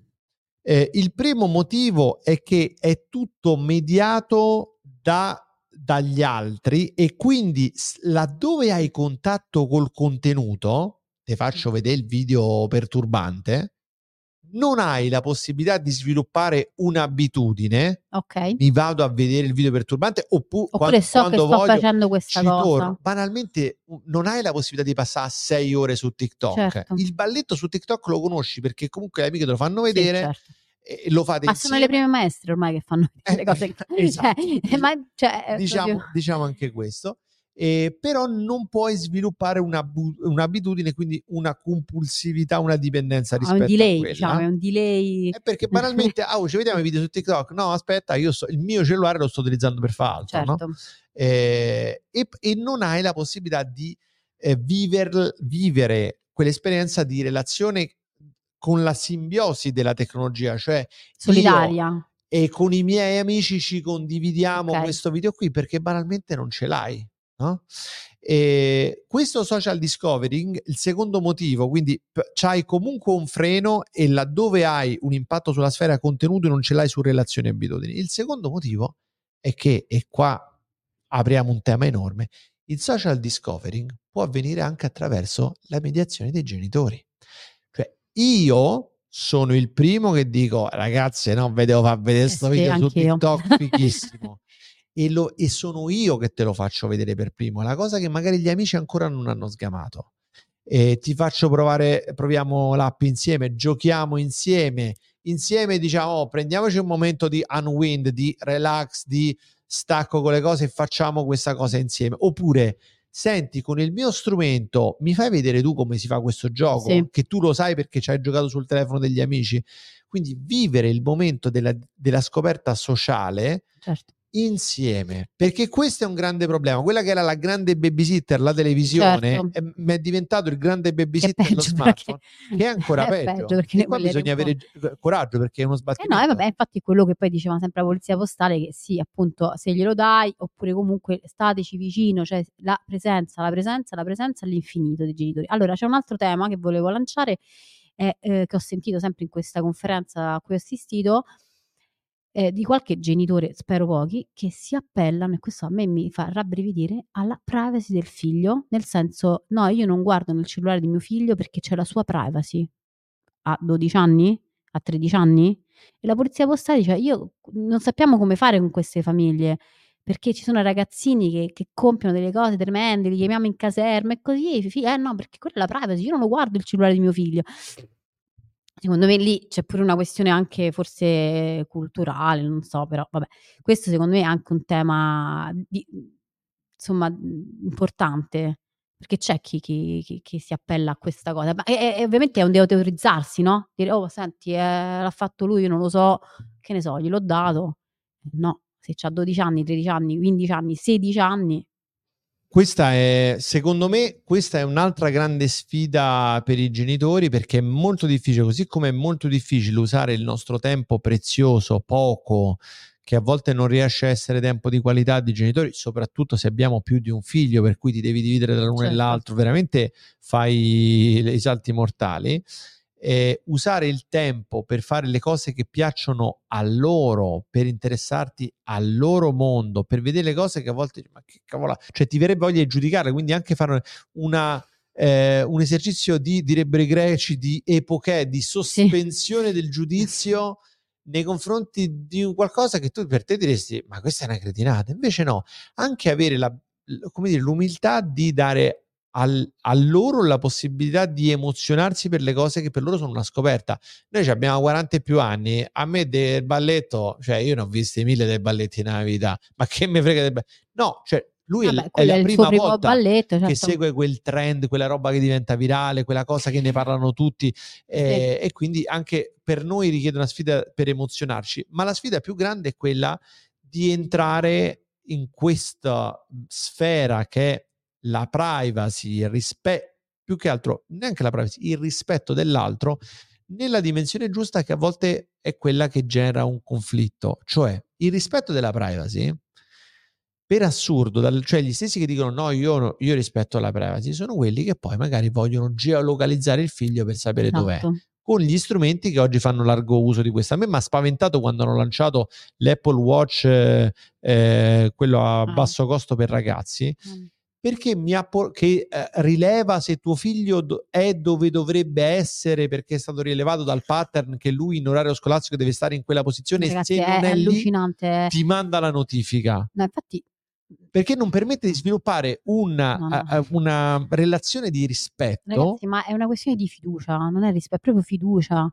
Eh, il primo motivo è che è tutto mediato da- dagli altri e quindi laddove hai contatto col contenuto, ti faccio vedere il video perturbante, non hai la possibilità di sviluppare un'abitudine, Ok. mi vado a vedere il video perturbante oppu- Oppure so che quando sto voglio facendo questa cosa. torno. Banalmente non hai la possibilità di passare sei ore su TikTok. Certo. Il balletto su TikTok lo conosci perché comunque le amiche te lo fanno Sì, vedere certo. e lo fate Ma sono insieme. le prime maestre ormai che fanno Eh, le cose. [laughs] esatto. [laughs] Cioè, ma, cioè, è diciamo, proprio- diciamo anche questo. Eh, però non puoi sviluppare un'abitudine, quindi una compulsività, una dipendenza ha rispetto un delay, a quella. diciamo, è un delay. È perché banalmente, [laughs] ah, oh, ci vediamo i video su TikTok. No, aspetta, io sto- il mio cellulare lo sto utilizzando per fare altro, no? certo. Eh, e, e non hai la possibilità di eh, viver- vivere quell'esperienza di relazione con la simbiosi della tecnologia, cioè io Solitaria. e con i miei amici ci condividiamo Ok. questo video qui perché banalmente non ce l'hai. No? E questo social discovering, il secondo motivo, quindi p- c'hai comunque un freno e laddove hai un impatto sulla sfera contenuto non ce l'hai su relazioni e abitudini. Il secondo motivo è che, e qua apriamo un tema enorme, il social discovering può avvenire anche attraverso la mediazione dei genitori. Cioè, io sono il primo che dico, ragazze, no, vedevo far vedere Eh questo sì, video su. TikTok fighissimo. [laughs] e, lo- e sono io che te lo faccio vedere per primo. La cosa che magari gli amici ancora non hanno sgamato. E ti faccio provare, proviamo l'app insieme, giochiamo insieme, insieme diciamo, oh, prendiamoci un momento di unwind, di relax, di stacco con le cose e facciamo questa cosa insieme. Oppure, senti, con il mio strumento mi fai vedere tu come si fa questo gioco, Sì. che tu lo sai perché ci hai giocato sul telefono degli amici. Quindi vivere il momento della, della scoperta sociale certo. Insieme perché questo è un grande problema quella che era la grande babysitter la televisione Certo. è, m- è diventato il grande è babysitter lo peggio smartphone perché- che è ancora [laughs] è peggio, perché e qua bisogna avere gi- coraggio perché è uno Eh sbattimento no, eh vabbè, infatti è quello che poi diceva sempre la polizia postale che sì, appunto, se glielo dai oppure comunque stateci vicino, cioè la presenza, la presenza, la presenza all'infinito dei genitori. Allora, c'è un altro tema che volevo lanciare eh, eh, che ho sentito sempre in questa conferenza a cui ho assistito eh, di qualche genitore, spero pochi, che si appellano, e questo a me mi fa rabbrividire, alla privacy del figlio, nel senso, no, io non guardo nel cellulare di mio figlio perché c'è la sua privacy. A 12 anni? A 13 anni? E la polizia postale dice, io non sappiamo come fare con queste famiglie, perché ci sono ragazzini che, che compiono delle cose tremende, li chiamiamo in caserma e così, eh no, perché quella è la privacy, io non lo guardo il cellulare di mio figlio. Secondo me lì c'è pure una questione anche forse culturale, non so, però vabbè. Questo secondo me è anche un tema di insomma, importante, perché c'è chi chi chi chi si appella a questa cosa, ma e e ovviamente è un deautorizzarsi, no, dire: "Oh senti, ehm, l'ha fatto lui, io non lo so, che ne so, gliel'ho dato". No, se c'ha 12 anni, 13 anni, 15 anni, 16 anni Questa è, secondo me, questa è un'altra grande sfida per i genitori perché è molto difficile, così come è molto difficile usare il nostro tempo prezioso, poco, che a volte non riesce a essere tempo di qualità di genitori, soprattutto se abbiamo più di un figlio, per cui ti devi dividere tra l'uno Certo. e l'altro, veramente fai i salti mortali. Eh, usare il tempo per fare le cose che piacciono a loro, per interessarti al loro mondo, per vedere le cose che a volte, ma che cavola, cioè ti verrebbe voglia di giudicarle, quindi anche fare una, eh, un esercizio di, direbbero i greci, di epoche, di sospensione del giudizio nei confronti di un qualcosa che tu per te diresti, ma questa è una cretinata. Invece no, anche avere la, come dire, l'umiltà di dare al- a loro la possibilità di emozionarsi per le cose che per loro sono una scoperta. Noi abbiamo 40 e più anni, a me del balletto, cioè io ne ho visti mille dei balletti nella vita, ma che mi frega del balletto? No, cioè lui Vabbè, è, la è prima volta balletto, che certo. segue quel trend, quella roba che diventa virale, quella cosa che ne parlano tutti eh, e quindi anche per noi richiede una sfida per emozionarci, ma la sfida più grande è quella di entrare in questa sfera che è la privacy, il rispetto, più che altro neanche la privacy, il rispetto dell'altro nella dimensione giusta che a volte è quella che genera un conflitto, cioè il rispetto della privacy per assurdo, cioè gli stessi che dicono no, io, no- io rispetto la privacy, sono quelli che poi magari vogliono geolocalizzare il figlio per sapere dov'è Esatto. con gli strumenti che oggi fanno largo uso di questo. A me mi ha spaventato quando hanno lanciato l'Apple Watch, eh, eh, quello a Ah. basso costo per ragazzi, Mm. Perché mi ha por- che eh, rileva se tuo figlio do- è dove dovrebbe essere perché è stato rilevato dal pattern che lui in orario scolastico deve stare in quella posizione Ragazzi, se è, non è è, allucinante. eh. ti manda la notifica No, infatti, perché non permette di sviluppare una, No, no. a- una relazione di rispetto ragazzi, ma è una questione di fiducia, non è rispetto, è proprio fiducia.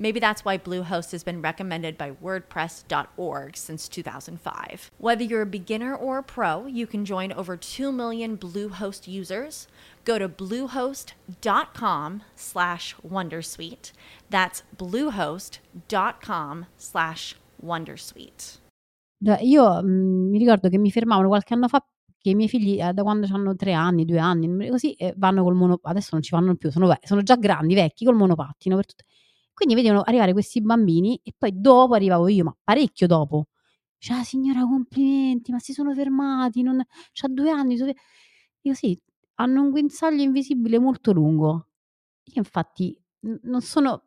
Maybe that's why Bluehost has been recommended by WordPress.org since 2005. Whether you're a beginner or a pro, you can join over 2 million Bluehost users. Go to bluehost.com slash wondersuite. That's bluehost.com slash wondersuite. Io mh, mi ricordo che mi fermavano qualche anno fa che i miei figli eh, da quando hanno tre anni, due anni, così vanno col monopattino, adesso non ci vanno più, sono, sono già grandi, vecchi, col monopattino. Per tutte- Quindi vedevano arrivare questi bambini e poi dopo arrivavo io, ma parecchio dopo. Cioè, signora, complimenti, ma si sono fermati, non... c'ha due anni. sono fe-" Io sì, hanno un guinzaglio invisibile molto lungo. Io infatti non sono...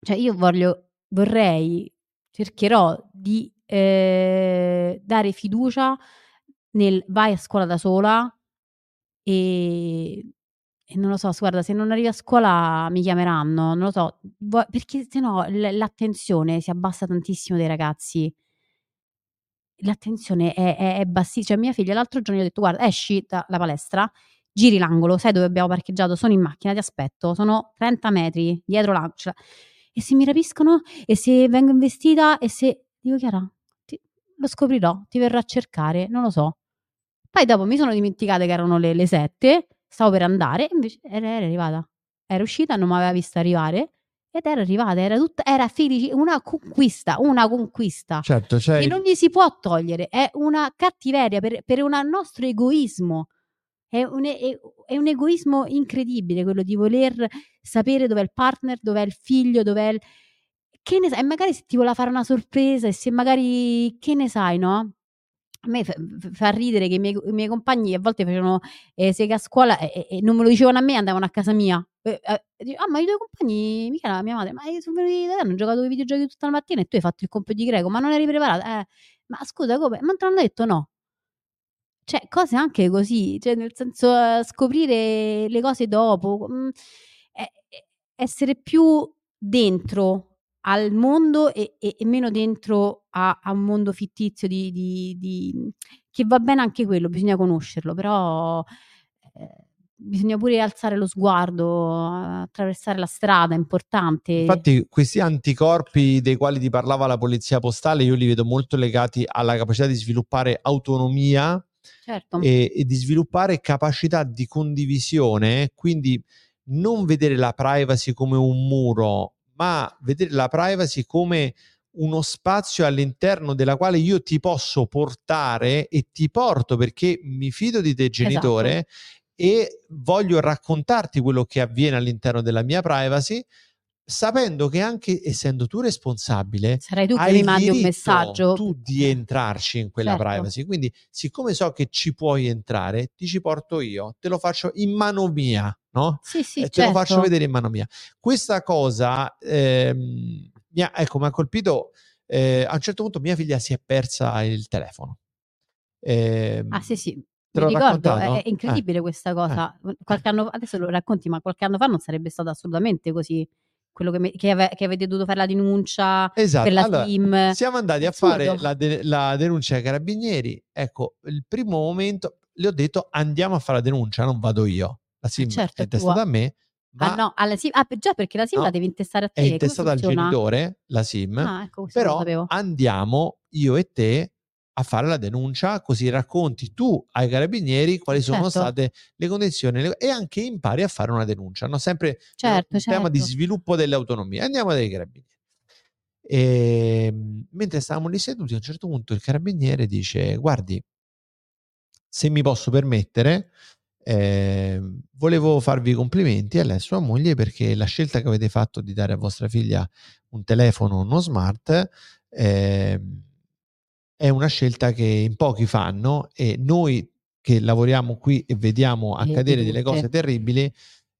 Cioè, io voglio, vorrei, cercherò di eh, dare fiducia nel vai a scuola da sola e, e non lo so, guarda, se non arrivi a scuola mi chiameranno, non lo so, perché sennò l- l'attenzione si abbassa tantissimo dei ragazzi. L'attenzione è, è, è bassissima. Cioè, mia figlia l'altro giorno gli ho detto, guarda, esci dalla palestra, giri l'angolo, sai dove abbiamo parcheggiato? Sono in macchina, ti aspetto, sono 30 metri dietro l'angolo. cioè, e se mi rapiscono e se vengo investita e se... Dico Chiara, ti- lo scoprirò, ti verrò a cercare, non lo so. Poi dopo mi sono dimenticata che erano le, le 7, stavo per andare, invece era, era arrivata. Era uscita, non mi aveva vista arrivare ed era arrivata, era tutta, era felice, una conquista, una conquista. Certo, cioè che non gli si può togliere, è una cattiveria per, per un nostro egoismo. È un, è- è un egoismo incredibile quello di voler sapere dov'è il partner, dov'è il figlio, dov'è il... Che ne sai? E magari se ti voleva fare una sorpresa e se magari... Che ne sai, no? A me fa, ridere che i miei, i miei compagni a volte facevano eh, sega a scuola e, e- e non me lo dicevano a me, andavano a casa mia. Eh, eh, dico, ah, ma i tuoi compagni, mica mia madre, ma sono venuti da te, hanno giocato ai videogiochi tutta la mattina e tu hai fatto il compito di greco, ma non eri preparata? Eh, ma scusa, come? Ma te l'hanno detto no. Cioè, cose anche così, cioè nel senso eh, scoprire le cose dopo, mm, eh, eh, essere più dentro al mondo e, e- e meno dentro a, a un mondo fittizio di, di- di- che va bene anche quello, bisogna conoscerlo, però eh, bisogna pure alzare lo sguardo, attraversare la strada, è importante. Infatti, questi anticorpi dei quali ti parlava la polizia postale, io li vedo molto legati alla capacità di sviluppare autonomia certo. e, e di sviluppare capacità di condivisione, quindi non vedere la privacy come un muro, ma vedere la privacy come uno spazio all'interno della quale io ti posso portare e ti porto perché mi fido di te genitore e voglio raccontarti quello che avviene all'interno della mia privacy sapendo che anche essendo tu responsabile Sarai tu che mi mandi un messaggio. tu di entrarci in quella Certo. privacy. Quindi, siccome so che ci puoi entrare, ti ci porto io, te lo faccio in mano mia, no? Sì, sì, Eh, te certo. lo faccio vedere in mano mia. Questa cosa ehm, mi ha, ecco, mi ha colpito. eh, a un certo punto mia figlia si è persa il telefono. Ehm, Ah, sì, sì. te Mi ricordo, è, è incredibile questa cosa. Qualche anno, adesso lo racconti, ma qualche anno fa non sarebbe stato assolutamente così. Quello che, me- che ave- che avete dovuto fare la denuncia Esatto. per la Allora, team. siamo andati a Assurdo. fare la, de- la denuncia ai carabinieri. Ecco, il primo momento le ho detto andiamo a fare la denuncia, non vado io. La SIM certo, è intestata a me, ma ah, no, alla SIM. Ah, già perché la SIM No, la devi intestare a te. è Come intestata al genitore, la SIM. Ah, ecco, però andiamo io e te a fare la denuncia, così racconti tu ai carabinieri quali sono Certo. state le condizioni le- e anche impari a fare una denuncia. No? Sempre Certo, un tema di certo. sviluppo delle autonomie. Andiamo dai carabinieri. E, mentre stavamo lì seduti, a un certo punto il carabiniere dice: Guardi, se mi posso permettere, eh, volevo farvi complimenti a lei e a sua moglie perché la scelta che avete fatto di dare a vostra figlia un telefono non smart ehm, è una scelta che in pochi fanno e noi che lavoriamo qui e vediamo accadere delle cose terribili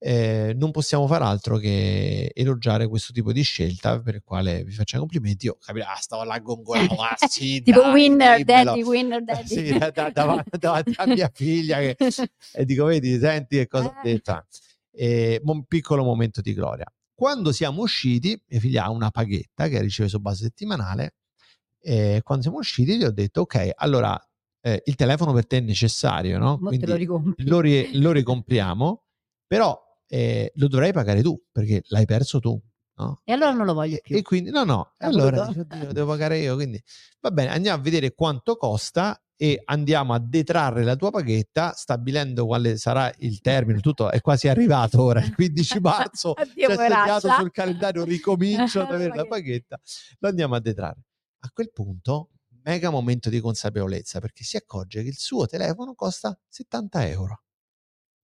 eh, non possiamo far altro che elogiare questo tipo di scelta per il quale vi facciamo complimenti io capito ah, stavo là gongolavo ah, [laughs] sì, tipo dai, winner, dimmelo. daddy, winner, daddy. Sì, da- da- davanti, davanti a mia figlia che- [laughs] e dico vedi senti che cosa ho Eh. detto e, un piccolo momento di gloria quando siamo usciti mia figlia ha una paghetta che riceve su base settimanale e quando siamo usciti gli ho detto ok allora eh, il telefono per te è necessario no? Te lo lo, ri- lo ricompriamo però eh, lo dovrai pagare tu perché l'hai perso tu no? E allora non lo voglio più. E quindi, no, no, Ah, allora dico, "Oddio, lo devo pagare io. Quindi va bene, andiamo a vedere quanto costa e andiamo a detrarre la tua paghetta stabilendo quale sarà il termine. Tutto è quasi arrivato ora, il 15 marzo. [laughs] Addio, c'è segnato sul calendario, ricomincio ad La [laughs] avere la paghetta. paghetta. Lo andiamo a detrarre. A quel punto, mega momento di consapevolezza perché si accorge che il suo telefono costa 70 euro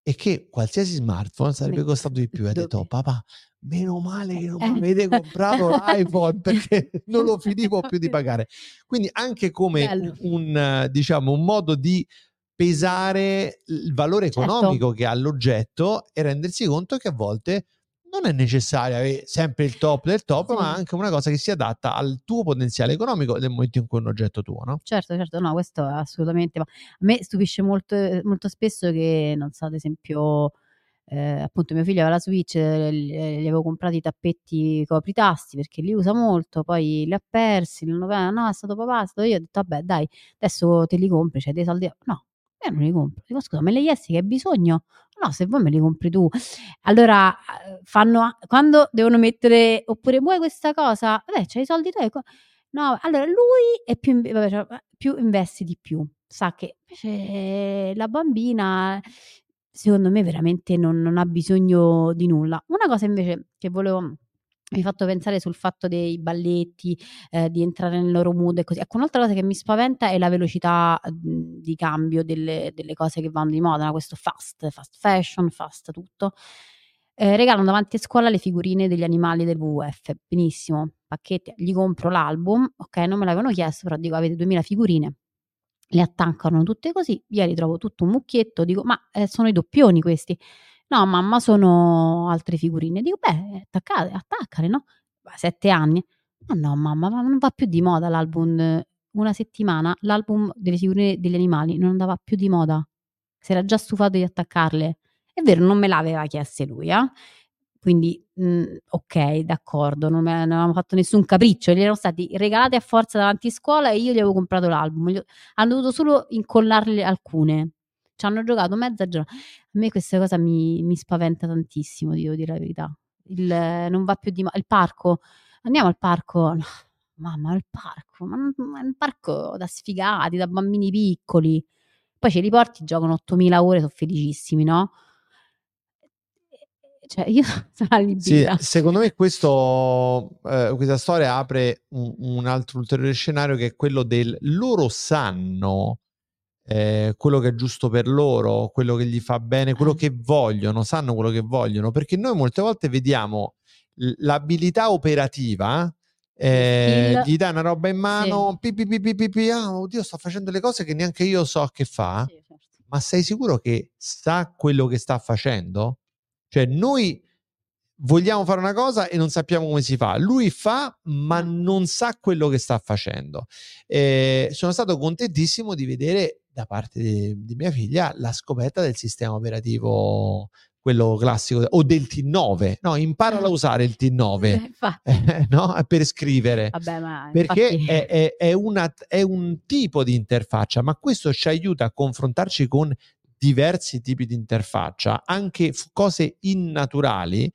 e che qualsiasi smartphone sarebbe costato di più. Ha detto, papà, meno male che non Eh. mi avete comprato [laughs] l'iPhone perché non lo finivo più di pagare. Quindi anche come Bello. un, eh, diciamo, un modo di pesare il valore Certo. economico che ha l'oggetto e rendersi conto che a volte non è necessario avere sempre il top del top, Sì. ma anche una cosa che si adatta al tuo potenziale economico nel momento in cui è un oggetto tuo, no? Certo, certo, no, questo è assolutamente. Ma a me stupisce molto, molto spesso che, non so, ad esempio, eh, appunto, mio figlio aveva la Switch, eh, gli gli avevo comprato i tappeti copritasti perché li usa molto, poi li ha persi, non lo- no, è stato papà, è stato io, ho detto, vabbè, dai, adesso te li compri, c'hai dei soldi. No, Io non li compro. Dico, scusa, me li chiesti che hai bisogno? No, se vuoi me li compri tu. Allora, eh, fanno, quando devono mettere, oppure vuoi questa cosa? Vabbè, c'hai i soldi tu. No, allora lui è più, vabbè, cioè, più investi di più. Sa che invece la bambina, secondo me, veramente non, non ha bisogno di nulla. Una cosa invece che volevo mi hai fatto pensare sul fatto dei balletti, eh, di entrare nel loro mood e così. Ecco, un'altra cosa che mi spaventa è la velocità di cambio delle, delle cose che vanno di moda, questo fast, fast fashion, fast tutto. Eh, regalano davanti a scuola le figurine degli animali del WWF, benissimo, pacchetti, gli compro l'album, ok, non me l'avevano chiesto, però dico avete 2000 figurine, le attaccano tutte così, ieri trovo tutto un mucchietto, dico ma eh, sono i doppioni questi, No, mamma, sono altre figurine. Dico, beh, attaccate, attaccale, no? Beh, sette anni. Ma no, mamma, ma non va più di moda l'album. Una settimana l'album delle figurine degli animali non andava più di moda. Si era già stufato di attaccarle. È vero, non me l'aveva chieste lui, eh? Quindi, mh, ok, d'accordo, non, me, non avevamo fatto nessun capriccio, gli erano stati regalati a forza davanti a scuola e io gli avevo comprato l'album. Gli hanno dovuto solo incollarle alcune. Ci hanno giocato mezza giornata. A me questa cosa mi, mi spaventa tantissimo, devo dire la verità. Il, non va più di moda. Il parco, andiamo al parco. No, mamma, il parco, ma ma è un parco da sfigati, da bambini piccoli. Poi ce li porti, giocano 8000 ore, sono felicissimi, no? Cioè, io [laughs] sono Sì, allibita. secondo me questo, eh, questa storia apre un, un altro ulteriore scenario che è quello del loro sanno eh, quello che è giusto per loro, quello che gli fa bene, quello che vogliono, sanno quello che vogliono, perché noi molte volte vediamo l'abilità operativa. eh, gli dai una roba in mano, pi, pi, pi, pi, pi, pi, ah, oddio, sta facendo le cose che neanche io so che fa Sì, certo. ma sei sicuro che sa quello che sta facendo? Cioè, noi vogliamo fare una cosa e non sappiamo come si fa. Lui fa, ma non sa quello che sta facendo. Eh, sono stato contentissimo di vedere da parte di, di mia figlia la scoperta del sistema operativo, quello classico, o del T9. No, imparala a usare il T9 [laughs] Eh, eh, no? per scrivere Vabbè, perché infatti- è, è- è una- è un tipo di interfaccia, ma questo ci aiuta a confrontarci con diversi tipi di interfaccia, anche f- cose innaturali,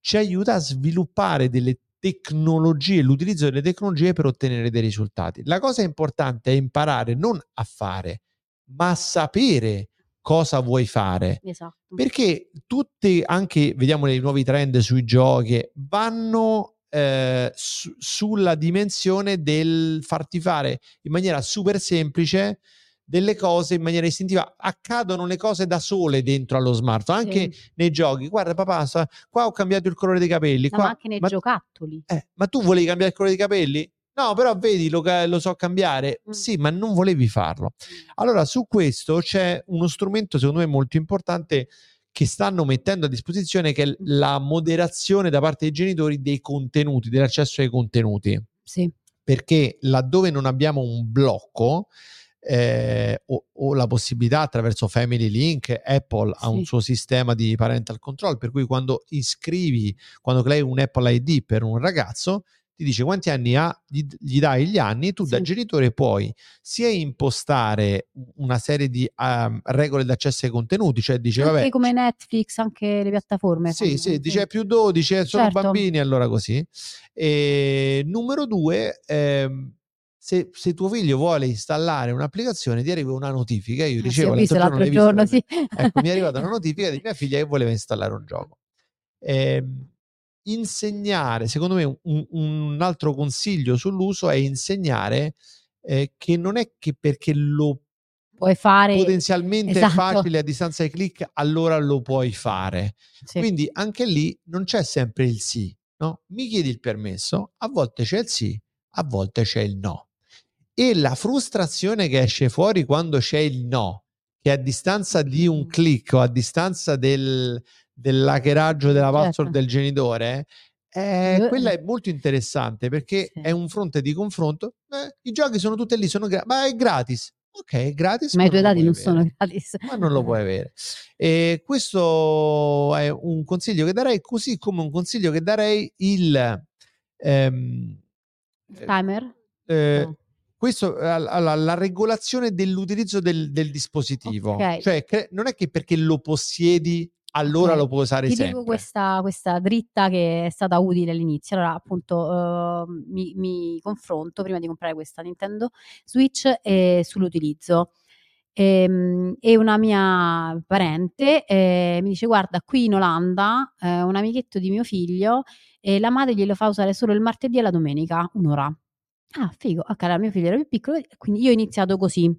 ci aiuta a sviluppare delle tecnologie, l'utilizzo delle tecnologie per ottenere dei risultati. La cosa importante è imparare non a fare, ma sapere cosa vuoi fare. Esatto. Perché tutti, anche vediamo i nuovi trend sui giochi, vanno eh, su- sulla dimensione del farti fare in maniera super semplice delle cose in maniera istintiva. Accadono le cose da sole dentro allo smartphone, anche Sì. nei giochi. Guarda, papà, qua ho cambiato il colore dei capelli. Ma anche nei ma- giocattoli. eh, ma tu volevi cambiare il colore dei capelli? No, però vedi, lo, lo so cambiare. Mm. Sì, ma non volevi farlo. Allora, su questo c'è uno strumento, secondo me, molto importante che stanno mettendo a disposizione, che è l- la moderazione da parte dei genitori dei contenuti, dell'accesso ai contenuti. Sì. Perché laddove non abbiamo un blocco eh, o, o la possibilità attraverso Family Link, Apple ha un Sì. suo sistema di parental control, per cui quando iscrivi, quando crei un Apple ID per un ragazzo, ti dice quanti anni ha, gli, gli dai gli anni, tu da Sì. genitore puoi sia impostare una serie di ehm, regole d'accesso ai contenuti, cioè dice anche vabbè, come Netflix, anche le piattaforme. sì, fanno, sì, dice più 12, eh, sono Certo. bambini, allora così. E numero due, ehm, se, se tuo figlio vuole installare un'applicazione, ti arriva una notifica. Io sì, dicevo ho visto l'altro l'altro giorno, giorno, sì. Ecco, mi è arrivata [laughs] una notifica di mia figlia che voleva installare un gioco. Ehm, insegnare, secondo me, un, un altro consiglio sull'uso è insegnare eh, che non è che perché lo Puoi fare... potenzialmente esatto. facile a distanza di click, allora lo puoi fare. Sì. Quindi anche lì non c'è sempre il sì, no? Mi chiedi il permesso, a volte c'è il sì, a volte c'è il no. E la frustrazione che esce fuori quando c'è il no, che a distanza di un Mm. click o a distanza del, dell'hackeraggio della Certo. password del genitore, eh, quella è molto interessante perché Sì. è un fronte di confronto. Eh, I giochi sono tutti lì, sono gra- ma è gratis. Ok, è gratis. Ma i tuoi dati non sono avere gratis. ma non lo puoi avere. E questo è un consiglio che darei, così come un consiglio che darei il ehm, Il timer? eh, No. questo, eh, allora, la regolazione dell'utilizzo del, del dispositivo, Ok. cioè cre- non è che perché lo possiedi allora Ok. lo puoi usare Ti sempre. dico questa, questa dritta che è stata utile all'inizio. Allora, appunto, eh, mi, mi confronto prima di comprare questa Nintendo Switch eh, sull'utilizzo. Ehm, E, una mia parente eh, mi dice: Guarda, qui in Olanda eh, un amichetto di mio figlio e la madre glielo fa usare solo il martedì e la domenica, un'ora. Ah, figo. Ok, allora mio figlio era più piccolo, quindi io ho iniziato così.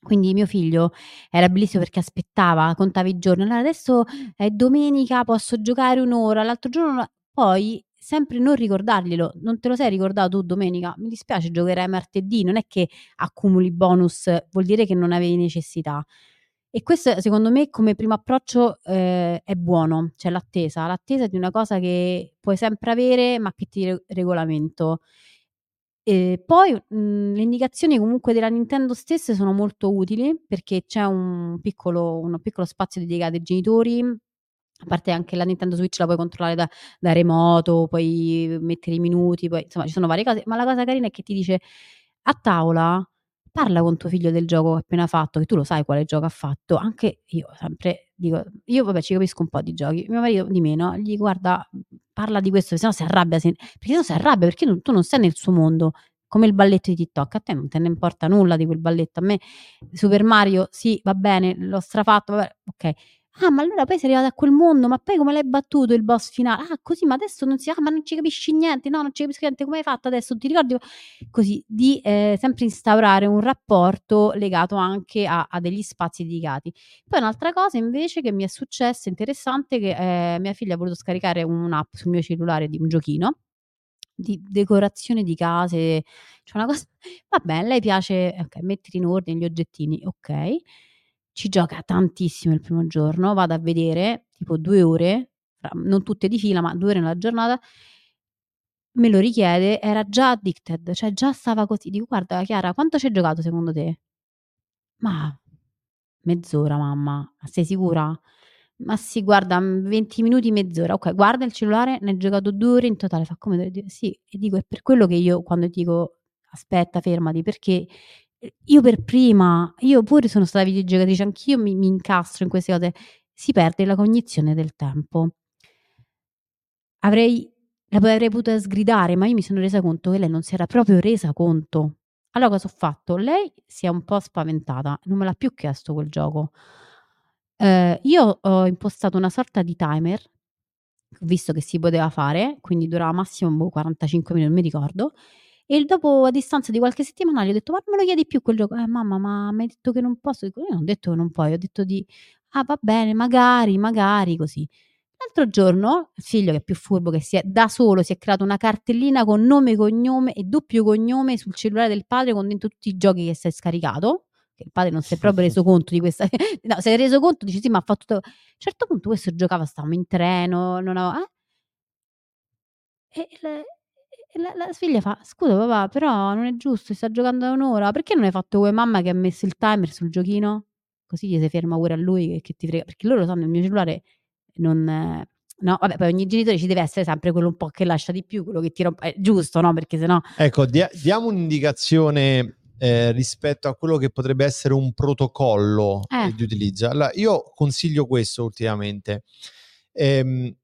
Quindi mio figlio era bellissimo perché aspettava, contava i giorni. Allora adesso è domenica, posso giocare un'ora, l'altro giorno no. poi sempre non ricordarglielo. Non te lo sei ricordato tu domenica? Mi dispiace, giocherai martedì, non è che accumuli bonus, vuol dire che non avevi necessità. E questo secondo me come primo approccio eh, è buono, cioè l'attesa, l'attesa di una cosa che puoi sempre avere ma che ti re- regolamento. E poi mh, le indicazioni comunque della Nintendo stesse sono molto utili perché c'è un piccolo, un piccolo spazio dedicato ai genitori. A parte anche la Nintendo Switch la puoi controllare da, da remoto, puoi mettere i minuti, poi insomma ci sono varie cose. Ma la cosa carina è che ti dice a tavola parla con tuo figlio del gioco appena fatto, che tu lo sai quale gioco ha fatto. Anche io sempre dico, io vabbè ci capisco un po' di giochi, mio marito di meno, gli guarda, parla di questo, se no si arrabbia, se- perché se no si arrabbia, perché non- tu non sei nel suo mondo. Come il balletto di TikTok, a te non te ne importa nulla di quel balletto. A me Super Mario, sì, va bene, l'ho strafatto, vabbè, ok. Ah, ma allora poi sei arrivato a quel mondo, ma poi come l'hai battuto il boss finale? Ah, così, ma adesso non si, ah, ma non ci capisci niente, no, non ci capisco niente, come hai fatto adesso? Ti ricordi? Così, di eh, sempre instaurare un rapporto legato anche a, a degli spazi dedicati. Poi un'altra cosa invece che mi è successa interessante, che eh, mia figlia ha voluto scaricare un'app sul mio cellulare di un giochino di decorazione di case, c'è una cosa, [laughs] vabbè, a lei piace, ok, mettere in ordine gli oggettini, ok, ci gioca tantissimo il primo giorno, vado a vedere, tipo due ore, non tutte di fila, ma due ore nella giornata, me lo richiede, era già addicted, cioè già stava così, dico guarda Chiara, quanto ci hai giocato secondo te? Ma mezz'ora mamma, ma sei sicura? Ma sì, guarda, mm, 20 minuti, mezz'ora. Ok, guarda il cellulare, ne hai giocato due ore in totale. Fa come? Sì, e dico, è per quello che io quando dico aspetta, fermati, perché io per prima, io pure sono stata videogiocatrice, anch'io mi, mi incastro in queste cose. Si perde la cognizione del tempo. Avrei, la avrei potuta sgridare, ma io mi sono resa conto che lei non si era proprio resa conto. Allora cosa ho fatto? Lei si è un po' spaventata, non me l'ha più chiesto quel gioco. Eh, io ho impostato una sorta di timer, visto che si poteva fare, quindi durava massimo boh, 45 minuti, non mi ricordo. E dopo, a distanza di qualche settimana, gli ho detto: Ma non me lo chiedi più quel gioco? Eh, mamma, ma mi hai detto che non posso? Dico, io non ho detto che non puoi, ho detto di ah, va bene, magari, magari così. L'altro giorno, il figlio che è più furbo, che si è da solo, si è creato una cartellina con nome, cognome e doppio cognome sul cellulare del padre con dentro tutti i giochi che si è scaricato. Che il padre non si è proprio reso [laughs] conto di questa. [laughs] no, si è reso conto, dice sì, ma ha fatto. tutto- A un certo punto questo giocava, stavamo in treno, non aveva. eh? E e la- la figlia fa: Scusa, papà, però non è giusto, sta giocando da un'ora. Perché non hai fatto come mamma che ha messo il timer sul giochino? Così gli si ferma pure a lui che, che ti frega. Perché loro sanno il mio cellulare non. eh, No, vabbè, poi ogni genitore ci deve essere sempre quello un po' che lascia di più, quello che tira un po'. È giusto, no? Perché sennò. Ecco, dia- diamo un'indicazione eh, rispetto a quello che potrebbe essere un protocollo eh, di utilizzo. Allora, io consiglio questo ultimamente. Ehm,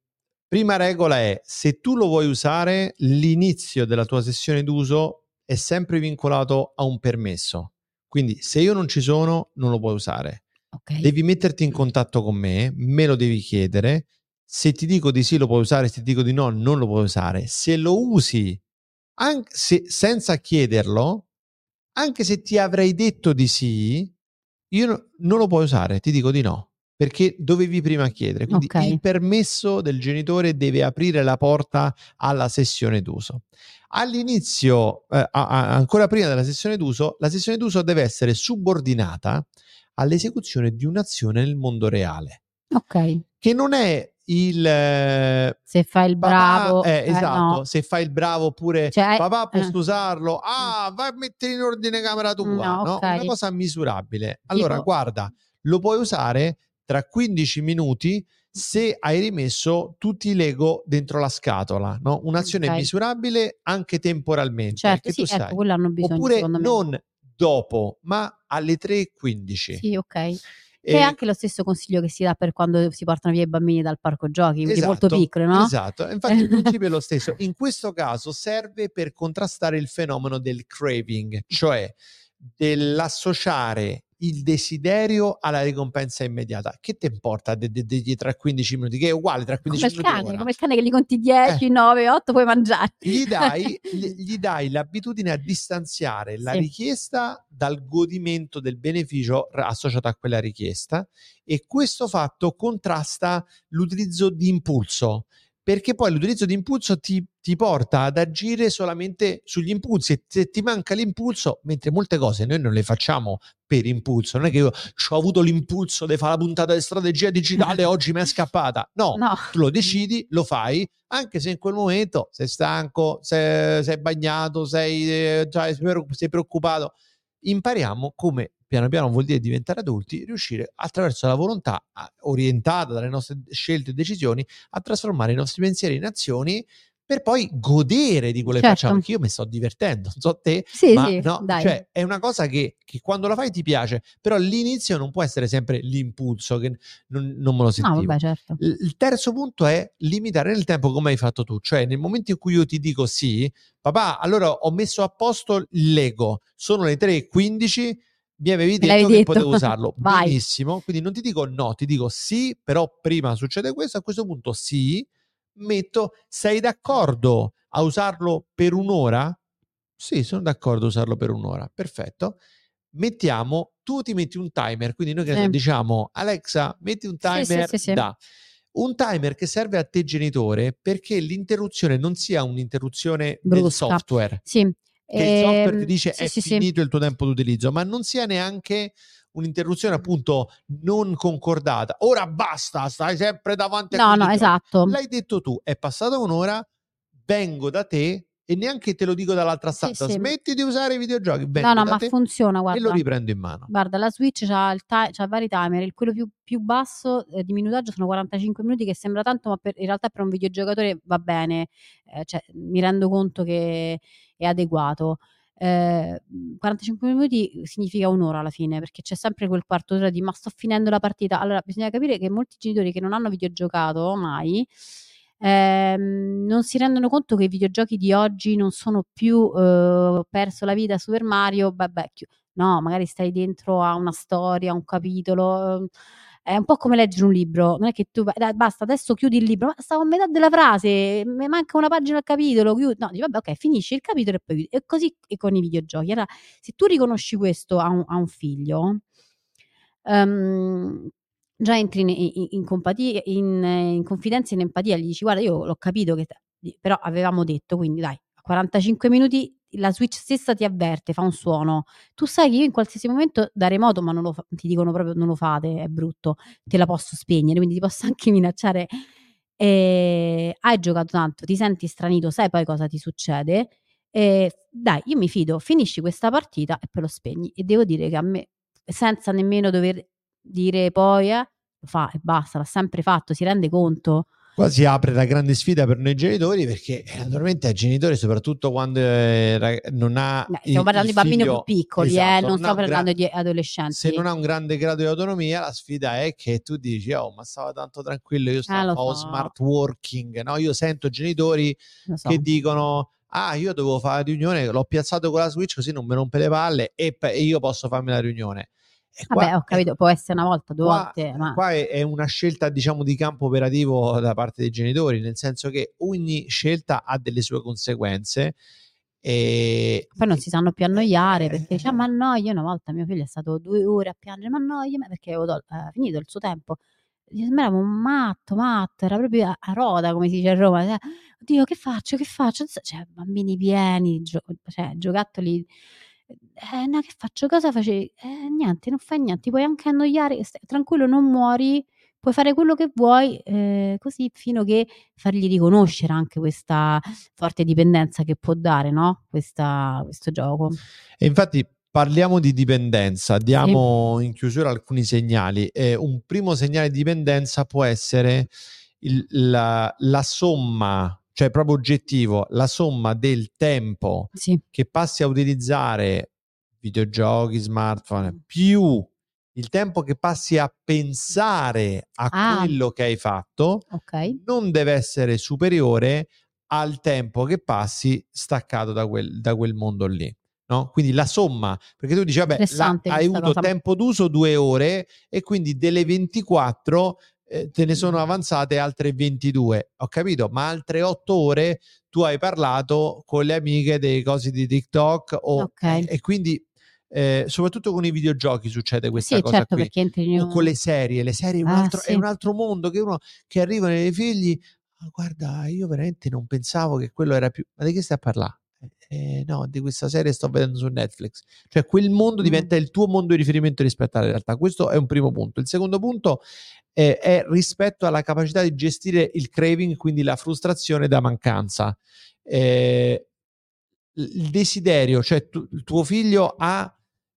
prima regola è, se tu lo vuoi usare, l'inizio della tua sessione d'uso è sempre vincolato a un permesso. Quindi se io non ci sono, non lo puoi usare. Ok. Devi metterti in contatto con me, me lo devi chiedere. Se ti dico di sì lo puoi usare, se ti dico di no non lo puoi usare. Se lo usi anche se- senza chiederlo, anche se ti avrei detto di sì, io no- non lo puoi usare, ti dico di no, perché dovevi prima chiedere. Quindi Ok. il permesso del genitore deve aprire la porta alla sessione d'uso. All'inizio, eh, a- a- ancora prima della sessione d'uso, la sessione d'uso deve essere subordinata all'esecuzione di un'azione nel mondo reale, Ok. che non è il eh, Se fai il papà- bravo. eh, eh, esatto, no. se fai il bravo oppure Cioè, papà posso usarlo? Ah, vai a mettere in ordine camera tua, No, no? ok. Una cosa misurabile. Allora, Tipo- guarda, lo puoi usare tra 15 minuti se hai rimesso tutti i Lego dentro la scatola, no? Un'azione Ok. misurabile anche temporalmente. Certo, sì, tu sai. ecco, quello hanno bisogno Oppure non dopo, ma alle 3.15. Sì, ok. E- Che è anche lo stesso consiglio che si dà per quando si portano via i bambini dal parco giochi, quindi molto Esatto, piccoli, no? Esatto, infatti il [laughs] principio è lo stesso. In questo caso serve per contrastare il fenomeno del craving, cioè dell'associare il desiderio alla ricompensa immediata. Che ti importa de- de- degli tra 15 minuti? Che è uguale tra 15 Come il minuti cane, ora. come il cane che gli conti 10, 9, 8, puoi mangiare. Gli dai, [laughs] gli dai l'abitudine a distanziare la Sì. richiesta dal godimento del beneficio associato a quella richiesta e questo fatto contrasta l'utilizzo di impulso perché poi l'utilizzo di impulso ti, ti porta ad agire solamente sugli impulsi e se ti manca l'impulso, mentre molte cose noi non le facciamo per impulso, non è che io ho avuto l'impulso di fare la puntata di strategia digitale e [laughs] oggi mi è scappata, no, No. tu lo decidi, lo fai, anche se in quel momento sei stanco, sei, sei bagnato, sei, eh, cioè, sei preoccupato. Impariamo come piano piano vuol dire diventare adulti, riuscire attraverso la volontà orientata dalle nostre scelte e decisioni a trasformare i nostri pensieri in azioni per poi godere di quello che Certo. facciamo. Perché io mi sto divertendo, non so te, Sì, ma sì, no, dai. cioè è una cosa che, che quando la fai ti piace, però l'inizio non può essere sempre l'impulso, che non, non me lo no, sentivo. vabbè, certo. Il il terzo punto è limitare nel tempo come hai fatto tu, cioè nel momento in cui io ti dico sì, papà, allora ho messo a posto Lego, sono le 3.15, mi avevi detto che detto. potevo usarlo, [laughs] Vai. benissimo, quindi non ti dico no, ti dico sì, però prima succede questo, a questo punto sì, metto, sei d'accordo a usarlo per un'ora? Sì, sono d'accordo a usarlo per un'ora, perfetto. Mettiamo, tu ti metti un timer, quindi noi Sì. diciamo Alexa, metti un Sì, sì, timer sì, sì. da un timer che serve a te genitore perché l'interruzione non sia un'interruzione del Brusca. software, Sì. Che il software ti Ehm, dice sì, è sì, sì. finito il tuo tempo d'utilizzo, ma non sia neanche un'interruzione appunto non concordata. Ora basta, stai sempre davanti a No, no, esatto. L'hai detto tu, è passata un'ora, vengo da te e neanche te lo dico dall'altra Sì, stanza, sì. smetti di usare i videogiochi, vengo No, no, ma funziona, e lo guarda. riprendo in mano. Guarda, la Switch c'ha, il ti- c'ha vari timer, il quello più, più basso eh, di minutaggio sono 45 minuti, che sembra tanto, ma per- in realtà per un videogiocatore va bene, eh, cioè, mi rendo conto che è adeguato. Eh, 45 minuti significa un'ora alla fine, perché c'è sempre quel quarto d'ora di ma sto finendo la partita. Allora, bisogna capire che molti genitori che non hanno videogiocato mai ehm, non si rendono conto che i videogiochi di oggi non sono più eh, perso la vita Super Mario, vabbè, no, magari stai dentro a una storia, a un capitolo. È un po' come leggere un libro, non è che tu basta, adesso chiudi il libro, ma stavo a metà della frase, mi manca una pagina al capitolo, chiudi. No, dici, vabbè, ok, finisci il capitolo e poi chiudi. E così e con i videogiochi. Allora, se tu riconosci questo a un, a un figlio, ehm, già entri in, in, in compatia- in, confidenza e in empatia, gli dici, guarda, io l'ho capito che però avevamo detto, quindi dai, a 45 minuti la Switch stessa ti avverte, fa un suono. Tu sai che io in qualsiasi momento da remoto, ma non lo fa- ti dicono proprio non lo fate, è brutto, te la posso spegnere, quindi ti posso [laughs] anche minacciare. Eh, hai giocato tanto, ti senti stranito, sai poi cosa ti succede. Eh, dai, io mi fido, finisci questa partita e poi lo spegni. E devo dire che a me, senza nemmeno dover dire poi, eh, fa e basta, l'ha sempre fatto, si rende conto. Qua si apre la grande sfida per noi genitori perché eh, naturalmente ai genitori, soprattutto quando eh, non ha. Beh, il- stiamo parlando il di bambini più piccoli, esatto, eh, non un gra- parlando di adolescenti. Se non ha un grande grado di autonomia, la sfida è che tu dici: Oh, ma stavo tanto tranquillo, io stavo Eh, ho so. smart working. No, io sento genitori so. che dicono. Ah, io dovevo fare la riunione, l'ho piazzato con la Switch così non mi rompe le palle e, pe- e io posso farmi la riunione. Qua- Vabbè, ho capito, può essere una volta, due qua, volte, ma qua è, è una scelta, diciamo, di campo operativo da parte dei genitori, nel senso che ogni scelta ha delle sue conseguenze. E poi non si sanno più annoiare Eh, perché dice, "Ah, ma no, io una volta mio figlio è stato due ore a piangere, ma no, io perché avevo eh, finito il suo tempo. Gli sembrava un matto, matto, era proprio a, a roda, come si dice a Roma. cioè, Oddio, che faccio, che faccio? Cioè, bambini pieni, gio- cioè, giocattoli. Eh, no, che faccio? Cosa facevi? Eh, niente, non fai niente, ti puoi anche annoiare, tranquillo, non muori, puoi fare quello che vuoi, eh, così fino che fargli riconoscere anche questa forte dipendenza che può dare, no? Questa- questo gioco. E infatti parliamo di dipendenza, diamo in chiusura alcuni segnali. Eh, un primo segnale di dipendenza può essere il- la, la somma, cioè proprio oggettivo, la somma del tempo Sì. che passi a utilizzare videogiochi, smartphone, più il tempo che passi a pensare a Ah. quello che hai fatto, Ok. non deve essere superiore al tempo che passi staccato da quel, da quel mondo lì. No? Quindi la somma, perché tu dici, vabbè, la- hai avuto cosa. tempo d'uso due ore e quindi delle 24 eh, te ne sono avanzate altre 22. Ho capito, ma altre 8 ore tu hai parlato con le amiche dei cosi di TikTok o- Ok. e, quindi eh, soprattutto con i videogiochi succede questa Sì, cosa certo, qui entri o con le serie, le serie è un, Ah, altro, è sì. un altro mondo che uno che arriva nei figli, "Ah, guarda, io veramente non pensavo che quello era più, ma di che stai a parlare? "Eh, no, di questa serie sto vedendo su Netflix. Cioè quel mondo Mm. diventa il tuo mondo di riferimento rispetto alla realtà. Questo è un primo punto. Il secondo punto eh, è rispetto alla capacità di gestire il craving, quindi la frustrazione da mancanza. Eh, il desiderio, cioè tu- il tuo figlio ha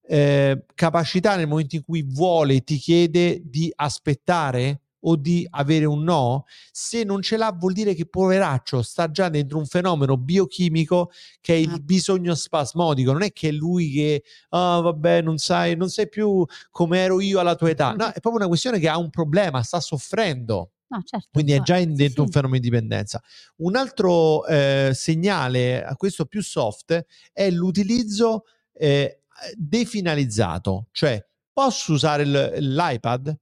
eh, capacità nel momento in cui vuole, ti chiede di aspettare o di avere un no, se non ce l'ha vuol dire che poveraccio sta già dentro un fenomeno biochimico che è il Ah. bisogno spasmodico, non è che è lui che ah vabbè non sai, non sei più come ero io alla tua età, no, è proprio una questione che ha un problema, sta soffrendo. No, certo. Quindi è già in- sì, dentro un fenomeno di dipendenza. Un altro eh, segnale, a questo più soft, è l'utilizzo eh, definalizzato, cioè posso usare l'iPad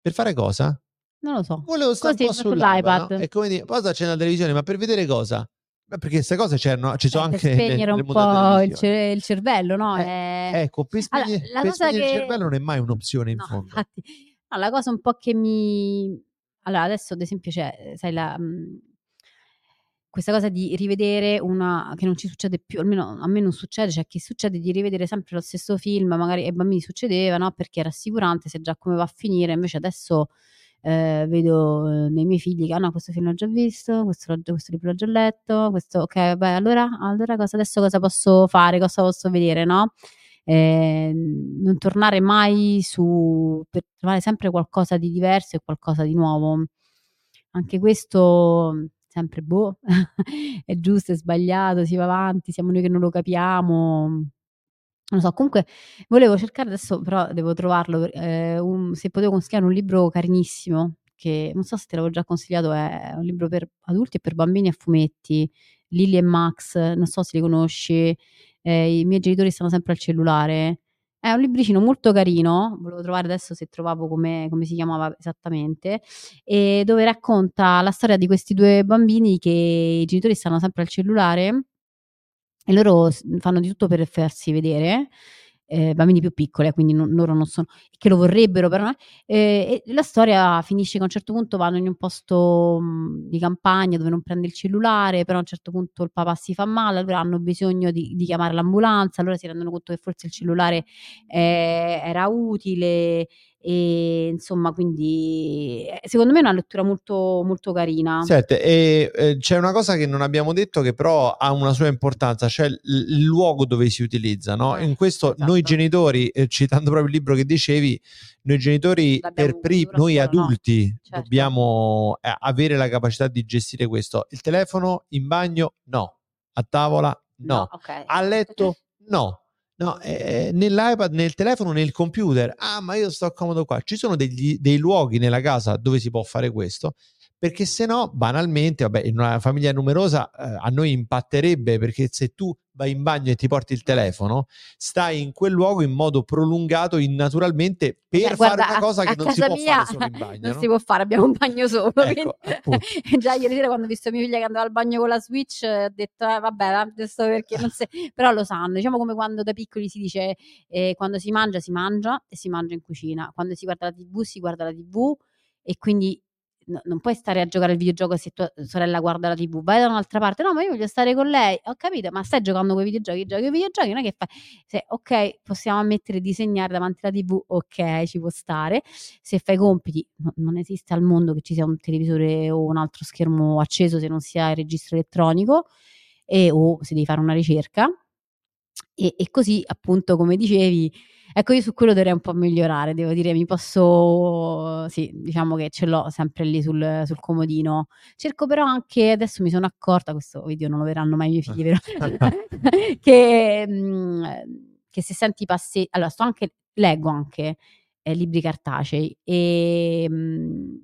per fare cosa? Non lo so. Volevo stare un po' Così, sull'iPad, sull'iPad. no? È come dire, posso accendere la televisione, ma per vedere cosa? Beh, perché queste cose c'erano, ci sono Eh, anche per [laughs] spegnere nel un po' il, cer- il cervello, no? Eh, Eh, Ecco, per Allora, spegnere, la per cosa spegnere il che- cervello non è mai un'opzione in no, fondo. infatti, no, la cosa un po' che mi... Allora, adesso ad esempio c'è, sai, la, mh, questa cosa di rivedere una... che non ci succede più, almeno a me non succede, cioè che succede di rivedere sempre lo stesso film, magari ai bambini succedeva, no? Perché è rassicurante, sai già come va a finire, invece adesso eh, vedo eh, nei miei figli che ah no, questo film l'ho già visto, questo, questo libro l'ho già letto, questo, ok, vabbè, allora, allora cosa, adesso cosa posso fare, cosa posso vedere, no? Eh, non tornare mai su per trovare sempre qualcosa di diverso e qualcosa di nuovo. Anche questo sempre boh, [laughs] è giusto, è sbagliato, si va avanti, siamo noi che non lo capiamo. Non so, comunque volevo cercare adesso, però devo trovarlo, eh, un- se potevo consigliare un libro carinissimo, che non so se te l'avevo già consigliato, è un libro per adulti e per bambini a fumetti, Lily e Max, non so se li conosci, eh, i miei genitori stanno sempre al cellulare. È un libricino molto carino, volevo trovare adesso se trovavo come, come si chiamava esattamente, e dove racconta la storia di questi due bambini che i genitori stanno sempre al cellulare e loro fanno di tutto per farsi vedere, eh, bambini più piccoli, eh, quindi non- loro non sono, che lo vorrebbero però? Eh, e la storia finisce che a un certo punto vanno in un posto mh, di campagna dove non prende il cellulare, però a un certo punto il papà si fa male, allora hanno bisogno di, di chiamare l'ambulanza, allora si rendono conto che forse il cellulare eh, era utile e insomma quindi eh, secondo me è una lettura molto molto carina. Senti, e eh, c'è una cosa che non abbiamo detto che però ha una sua importanza, cioè il, il luogo dove si utilizza, no? Eh, In questo esatto. noi genitori, eh, citando proprio il libro che dicevi, noi genitori L'abbiamo per primi, noi scuola, no? adulti Certo. dobbiamo eh, avere la capacità di gestire questo. Il telefono in bagno no, a tavola no, ok. a letto [laughs] no. No, eh, nell'iPad, nel telefono, nel computer. Ah, ma io sto comodo qua. Ci sono degli- dei luoghi nella casa dove si può fare questo, perché se no, banalmente, vabbè, in una famiglia numerosa eh, a noi impatterebbe perché se tu vai in bagno e ti porti il telefono, stai in quel luogo in modo prolungato, innaturalmente, per Cioè, fare guarda, una cosa a- che a non si può mia fare solo in bagno. [laughs] non no? si può fare, abbiamo un bagno solo. Ecco. [laughs] Già ieri sera quando ho visto mia figlia che andava al bagno con la Switch, eh, ho detto, eh, vabbè, adesso perché non si... [laughs] Però lo sanno, diciamo come quando da piccoli si dice, eh, quando si mangia, si mangia e si mangia in cucina. Quando si guarda la TV, si guarda la TV e quindi no- non puoi stare a giocare al videogioco se tua sorella guarda la TV, vai da un'altra parte. No, ma io voglio stare con lei. Ho capito, ma stai giocando con i videogiochi, giochi con i videogiochi, non è che fai. Se, ok, possiamo ammettere di disegnare davanti alla TV, ok, ci può stare. Se fai compiti, no- non esiste al mondo che ci sia un televisore o un altro schermo acceso se non sia il registro elettronico e, o se devi fare una ricerca. E, e così, appunto, come dicevi, ecco, io su quello dovrei un po' migliorare, devo dire, mi posso, sì, diciamo che ce l'ho sempre lì sul, sul comodino. Cerco però anche, adesso mi sono accorta, questo video non lo vedranno mai i miei figli, però, [laughs] [laughs] che, mm, che se senti passi, allora sto anche, leggo anche eh, libri cartacei e... mm,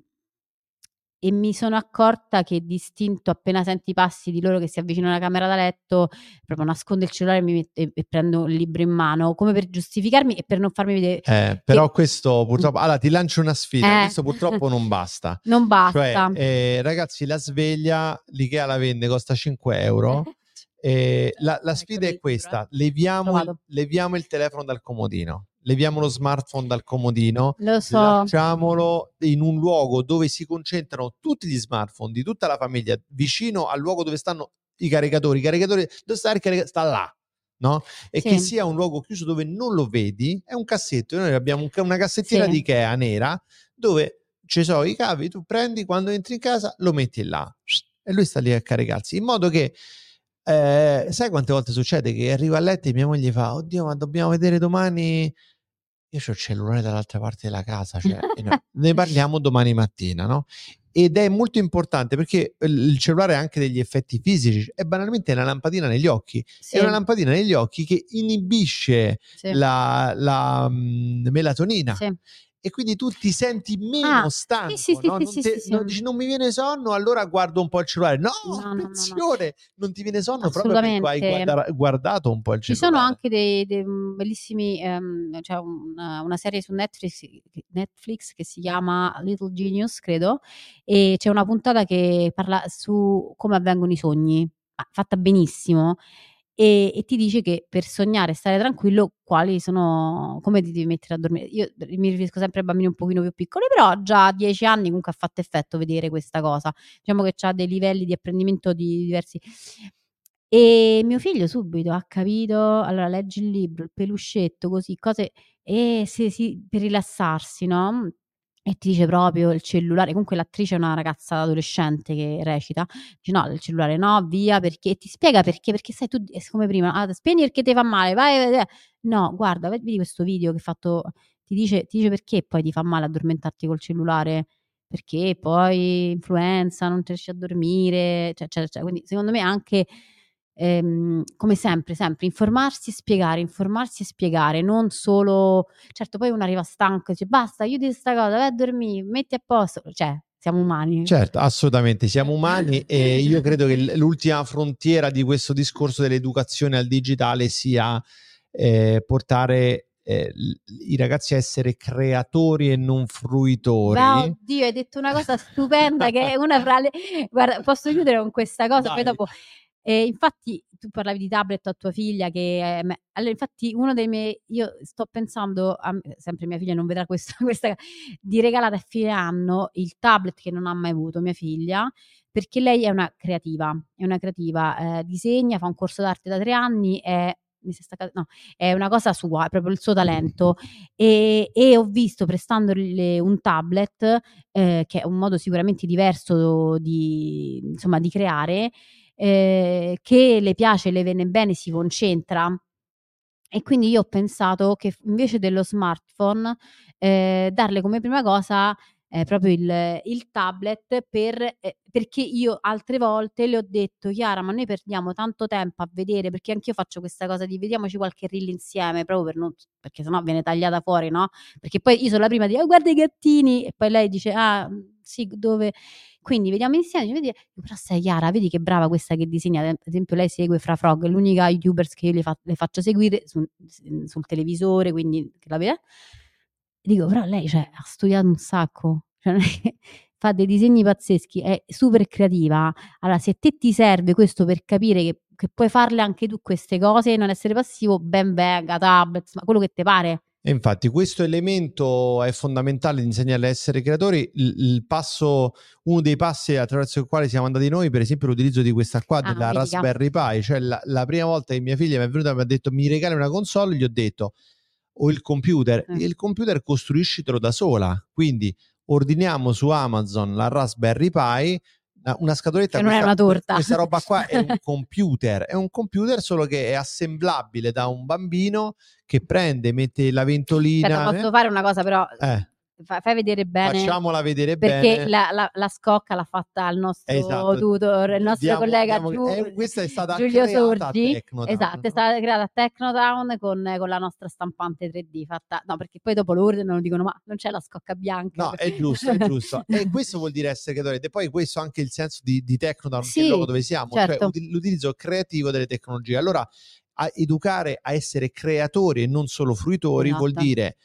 e mi sono accorta che distinto appena senti i passi di loro che si avvicinano alla camera da letto, proprio nascondo il cellulare e, mi metto- e- e prendo il libro in mano, come per giustificarmi e per non farmi vedere. Eh, però questo purtroppo... Allora, ti lancio una sfida. Eh. Questo purtroppo non [laughs] basta. Non basta. Cioè, eh, ragazzi, la sveglia, l'Ikea la vende, costa 5 euro. E la, la sfida è addirittura. questa: leviamo, Provato. leviamo il telefono dal comodino, leviamo lo smartphone dal comodino, Lo so. lasciamolo in un luogo dove si concentrano tutti gli smartphone di tutta la famiglia, vicino al luogo dove stanno i caricatori. I caricatori dove sta il carica- Sta là. No? E Sì. che sia un luogo chiuso dove non lo vedi, è un cassetto. Noi abbiamo un una cassettina Sì. di Ikea nera dove ci sono i cavi, tu prendi quando entri in casa, lo metti là e lui sta lì a caricarsi. In modo che eh, sai quante volte succede che arriva a letto e mia moglie fa: Oddio, ma dobbiamo vedere domani. Io ho il cellulare dall'altra parte della casa, cioè, no, [laughs] ne parliamo domani mattina, no? Ed è molto importante perché il il cellulare ha anche degli effetti fisici, è banalmente una lampadina negli occhi, Sì, è una lampadina negli occhi che inibisce sì, la, la, mm, melatonina sì. E quindi tu ti senti meno Ah, stanco, sì, sì, no? sì, non, te- non dici non mi viene sonno, allora guardo un po' il cellulare. No, No, no, no, no. attenzione, non ti viene sonno proprio perché hai guarda- guardato un po' il Ci cellulare. sono anche dei, dei bellissimi, ehm, c'è una, una serie su Netflix, Netflix che si chiama Little Genius, credo, e c'è una puntata che parla su come avvengono i sogni, fatta benissimo, e, e ti dice che per sognare e stare tranquillo, quali sono, come ti devi mettere a dormire. Io mi riferisco sempre ai bambini un pochino più piccoli, però già a 10 anni comunque ha fatto effetto vedere questa cosa. Diciamo che ha dei livelli di apprendimento di diversi. E mio figlio subito ha capito, allora leggi il libro, il peluscetto, così, cose, e se si, per rilassarsi, no? E ti dice proprio il cellulare, comunque l'attrice è una ragazza adolescente che recita, dice no, il cellulare no, via, perché, e ti spiega perché, perché sai tu, come prima, ah, spegni perché ti fa male, vai, vai, no, guarda, vedi questo video che ha fatto, ti dice, ti dice perché poi ti fa male addormentarti col cellulare, perché poi influenza, non riesci a dormire, cioè, cioè, cioè, quindi secondo me anche ehm, come sempre, sempre informarsi e spiegare, informarsi e spiegare, non solo, certo poi uno arriva stanco e dice basta, chiudi questa cosa, vai a dormire, metti a posto, cioè siamo umani. Certo, assolutamente, siamo umani [laughs] e io credo che l'ultima frontiera di questo discorso dell'educazione al digitale sia eh, portare eh, i ragazzi a essere creatori e non fruitori. Beh, oddio, hai detto una cosa stupenda che è [laughs] una fra le... Guarda, posso chiudere con questa cosa, poi Dai. dopo... Eh, infatti tu parlavi di tablet a tua figlia che è me- allora infatti uno dei miei io sto pensando a- sempre mia figlia non vedrà questa, [laughs] questa di regalare a fine anno il tablet che non ha mai avuto mia figlia perché lei è una creativa è una creativa eh, disegna fa un corso d'arte da tre anni è staccato- no, è una cosa sua, è proprio il suo talento. [laughs] E, e ho visto prestandole un tablet eh, che è un modo sicuramente diverso di, insomma, di creare eh, che le piace, le viene bene, si concentra. E quindi io ho pensato che invece dello smartphone, eh, darle come prima cosa eh, proprio il, il tablet per, eh, perché io altre volte le ho detto Chiara ma noi perdiamo tanto tempo a vedere perché anch'io faccio questa cosa di vediamoci qualche reel insieme proprio per non perché sennò viene tagliata fuori no? Perché poi io sono la prima dire oh, guarda i gattini e poi lei dice ah sì dove? Quindi vediamo insieme dice, vedi, però sai Chiara vedi che brava questa che disegna ad esempio lei segue Fra Frog l'unica youtuber che io le, fa- le faccio seguire su- sul televisore quindi che la vede dico però lei cioè, ha studiato un sacco cioè, [laughs] fa dei disegni pazzeschi è super creativa allora se te ti serve questo per capire che, che puoi farle anche tu queste cose e non essere passivo ben venga tablet ma quello che ti pare E infatti questo elemento è fondamentale di insegnarle a essere creatori. Il, passo, uno dei passi attraverso il quale siamo andati noi, per esempio, l'utilizzo di questa qua Ah, della Raspberry Pi. Cioè la, la prima volta che mia figlia mi è venuta e mi ha detto mi regali una console, gli ho detto o il computer, Eh. il computer costruiscitelo da sola. Quindi ordiniamo su Amazon la Raspberry Pi, una, scatoletta. Che non è questa- una torta. Questa roba qua è un [laughs] computer, è un computer solo che è assemblabile da un bambino che prende, mette la ventolina. Aspetta, posso fare una cosa però, eh, fa- fai vedere bene. facciamola vedere Perché bene. la, la- la scocca l'ha fatta il nostro Esatto. tutor, il nostro Diamo- collega diamo- Giu- eh, questa è stata Giulio Sorgi. Tecnotown. Esatto, è stata creata a Technotown con, con la nostra stampante 3D fatta. No, perché poi dopo lo ordinano e dicono: Ma non c'è la scocca bianca. No, è giusto, è giusto. [laughs] E questo vuol dire essere creatori. E poi questo è anche il senso di, di Tecnotown, che è il Sì, luogo dove siamo, cioè certo. uti- l'utilizzo creativo delle tecnologie. Allora, a educare a essere creatori e non solo fruitori vuol Esatto. dire,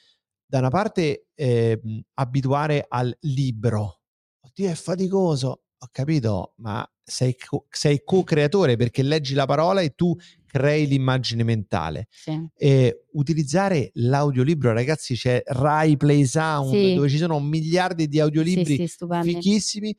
da una parte, ehm, abituare al libro. Oddio, è faticoso. Ho capito, ma sei, co- sei co-creatore perché leggi la parola e tu crei l'immagine mentale Sì. e utilizzare l'audiolibro, ragazzi, c'è Rai Play Sound Sì. dove ci sono miliardi di audiolibri Sì, sì, fichissimi.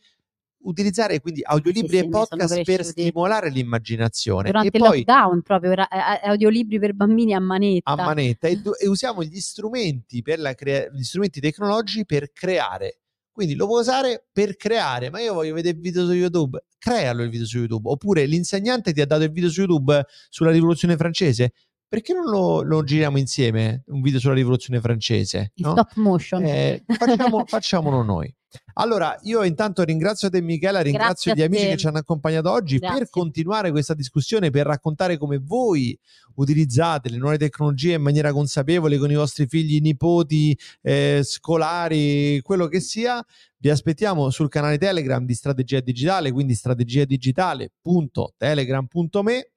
Utilizzare quindi audiolibri Sì, e sì, sono podcast per stimolare l'immaginazione Durante e il poi lockdown, proprio ra- a- a- audiolibri per bambini a manetta. a manetta e, e usiamo gli strumenti per la crea- gli strumenti tecnologici per creare. Quindi lo puoi usare per creare, ma io voglio vedere il video su YouTube, crealo il video su YouTube. Oppure l'insegnante ti ha dato il video su YouTube sulla rivoluzione francese, perché non lo, lo giriamo insieme, un video sulla rivoluzione francese? in no? stop motion. Eh, facciamo- [laughs] facciamolo noi. Allora, io intanto ringrazio te Michela, ringrazio Grazie gli amici che ci hanno accompagnato oggi Grazie. per continuare questa discussione, per raccontare come voi utilizzate le nuove tecnologie in maniera consapevole con i vostri figli, nipoti, eh, scolari, quello che sia. Vi aspettiamo sul canale Telegram di Strategia Digitale, quindi strategiadigitale.telegram.me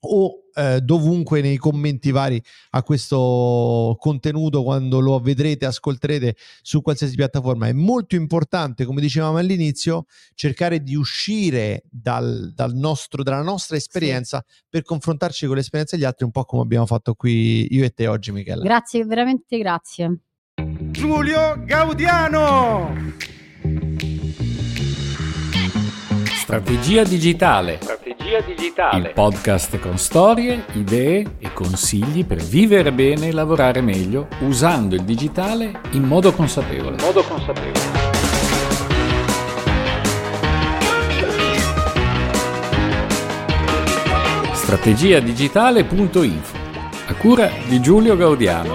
o eh, dovunque nei commenti vari a questo contenuto quando lo vedrete, ascolterete su qualsiasi piattaforma. È molto importante, come dicevamo all'inizio, cercare di uscire dal, dal nostro, dalla nostra esperienza per confrontarci con l'esperienza degli altri, un po' come abbiamo fatto qui io e te oggi, Michela. Grazie, veramente grazie. Giulio Gaudiano. Strategia digitale. Strategia digitale. Il podcast con storie, idee e consigli per vivere bene e lavorare meglio usando il digitale in modo consapevole. In modo consapevole. strategiadigitale.info a cura di Giulio Gaudiano.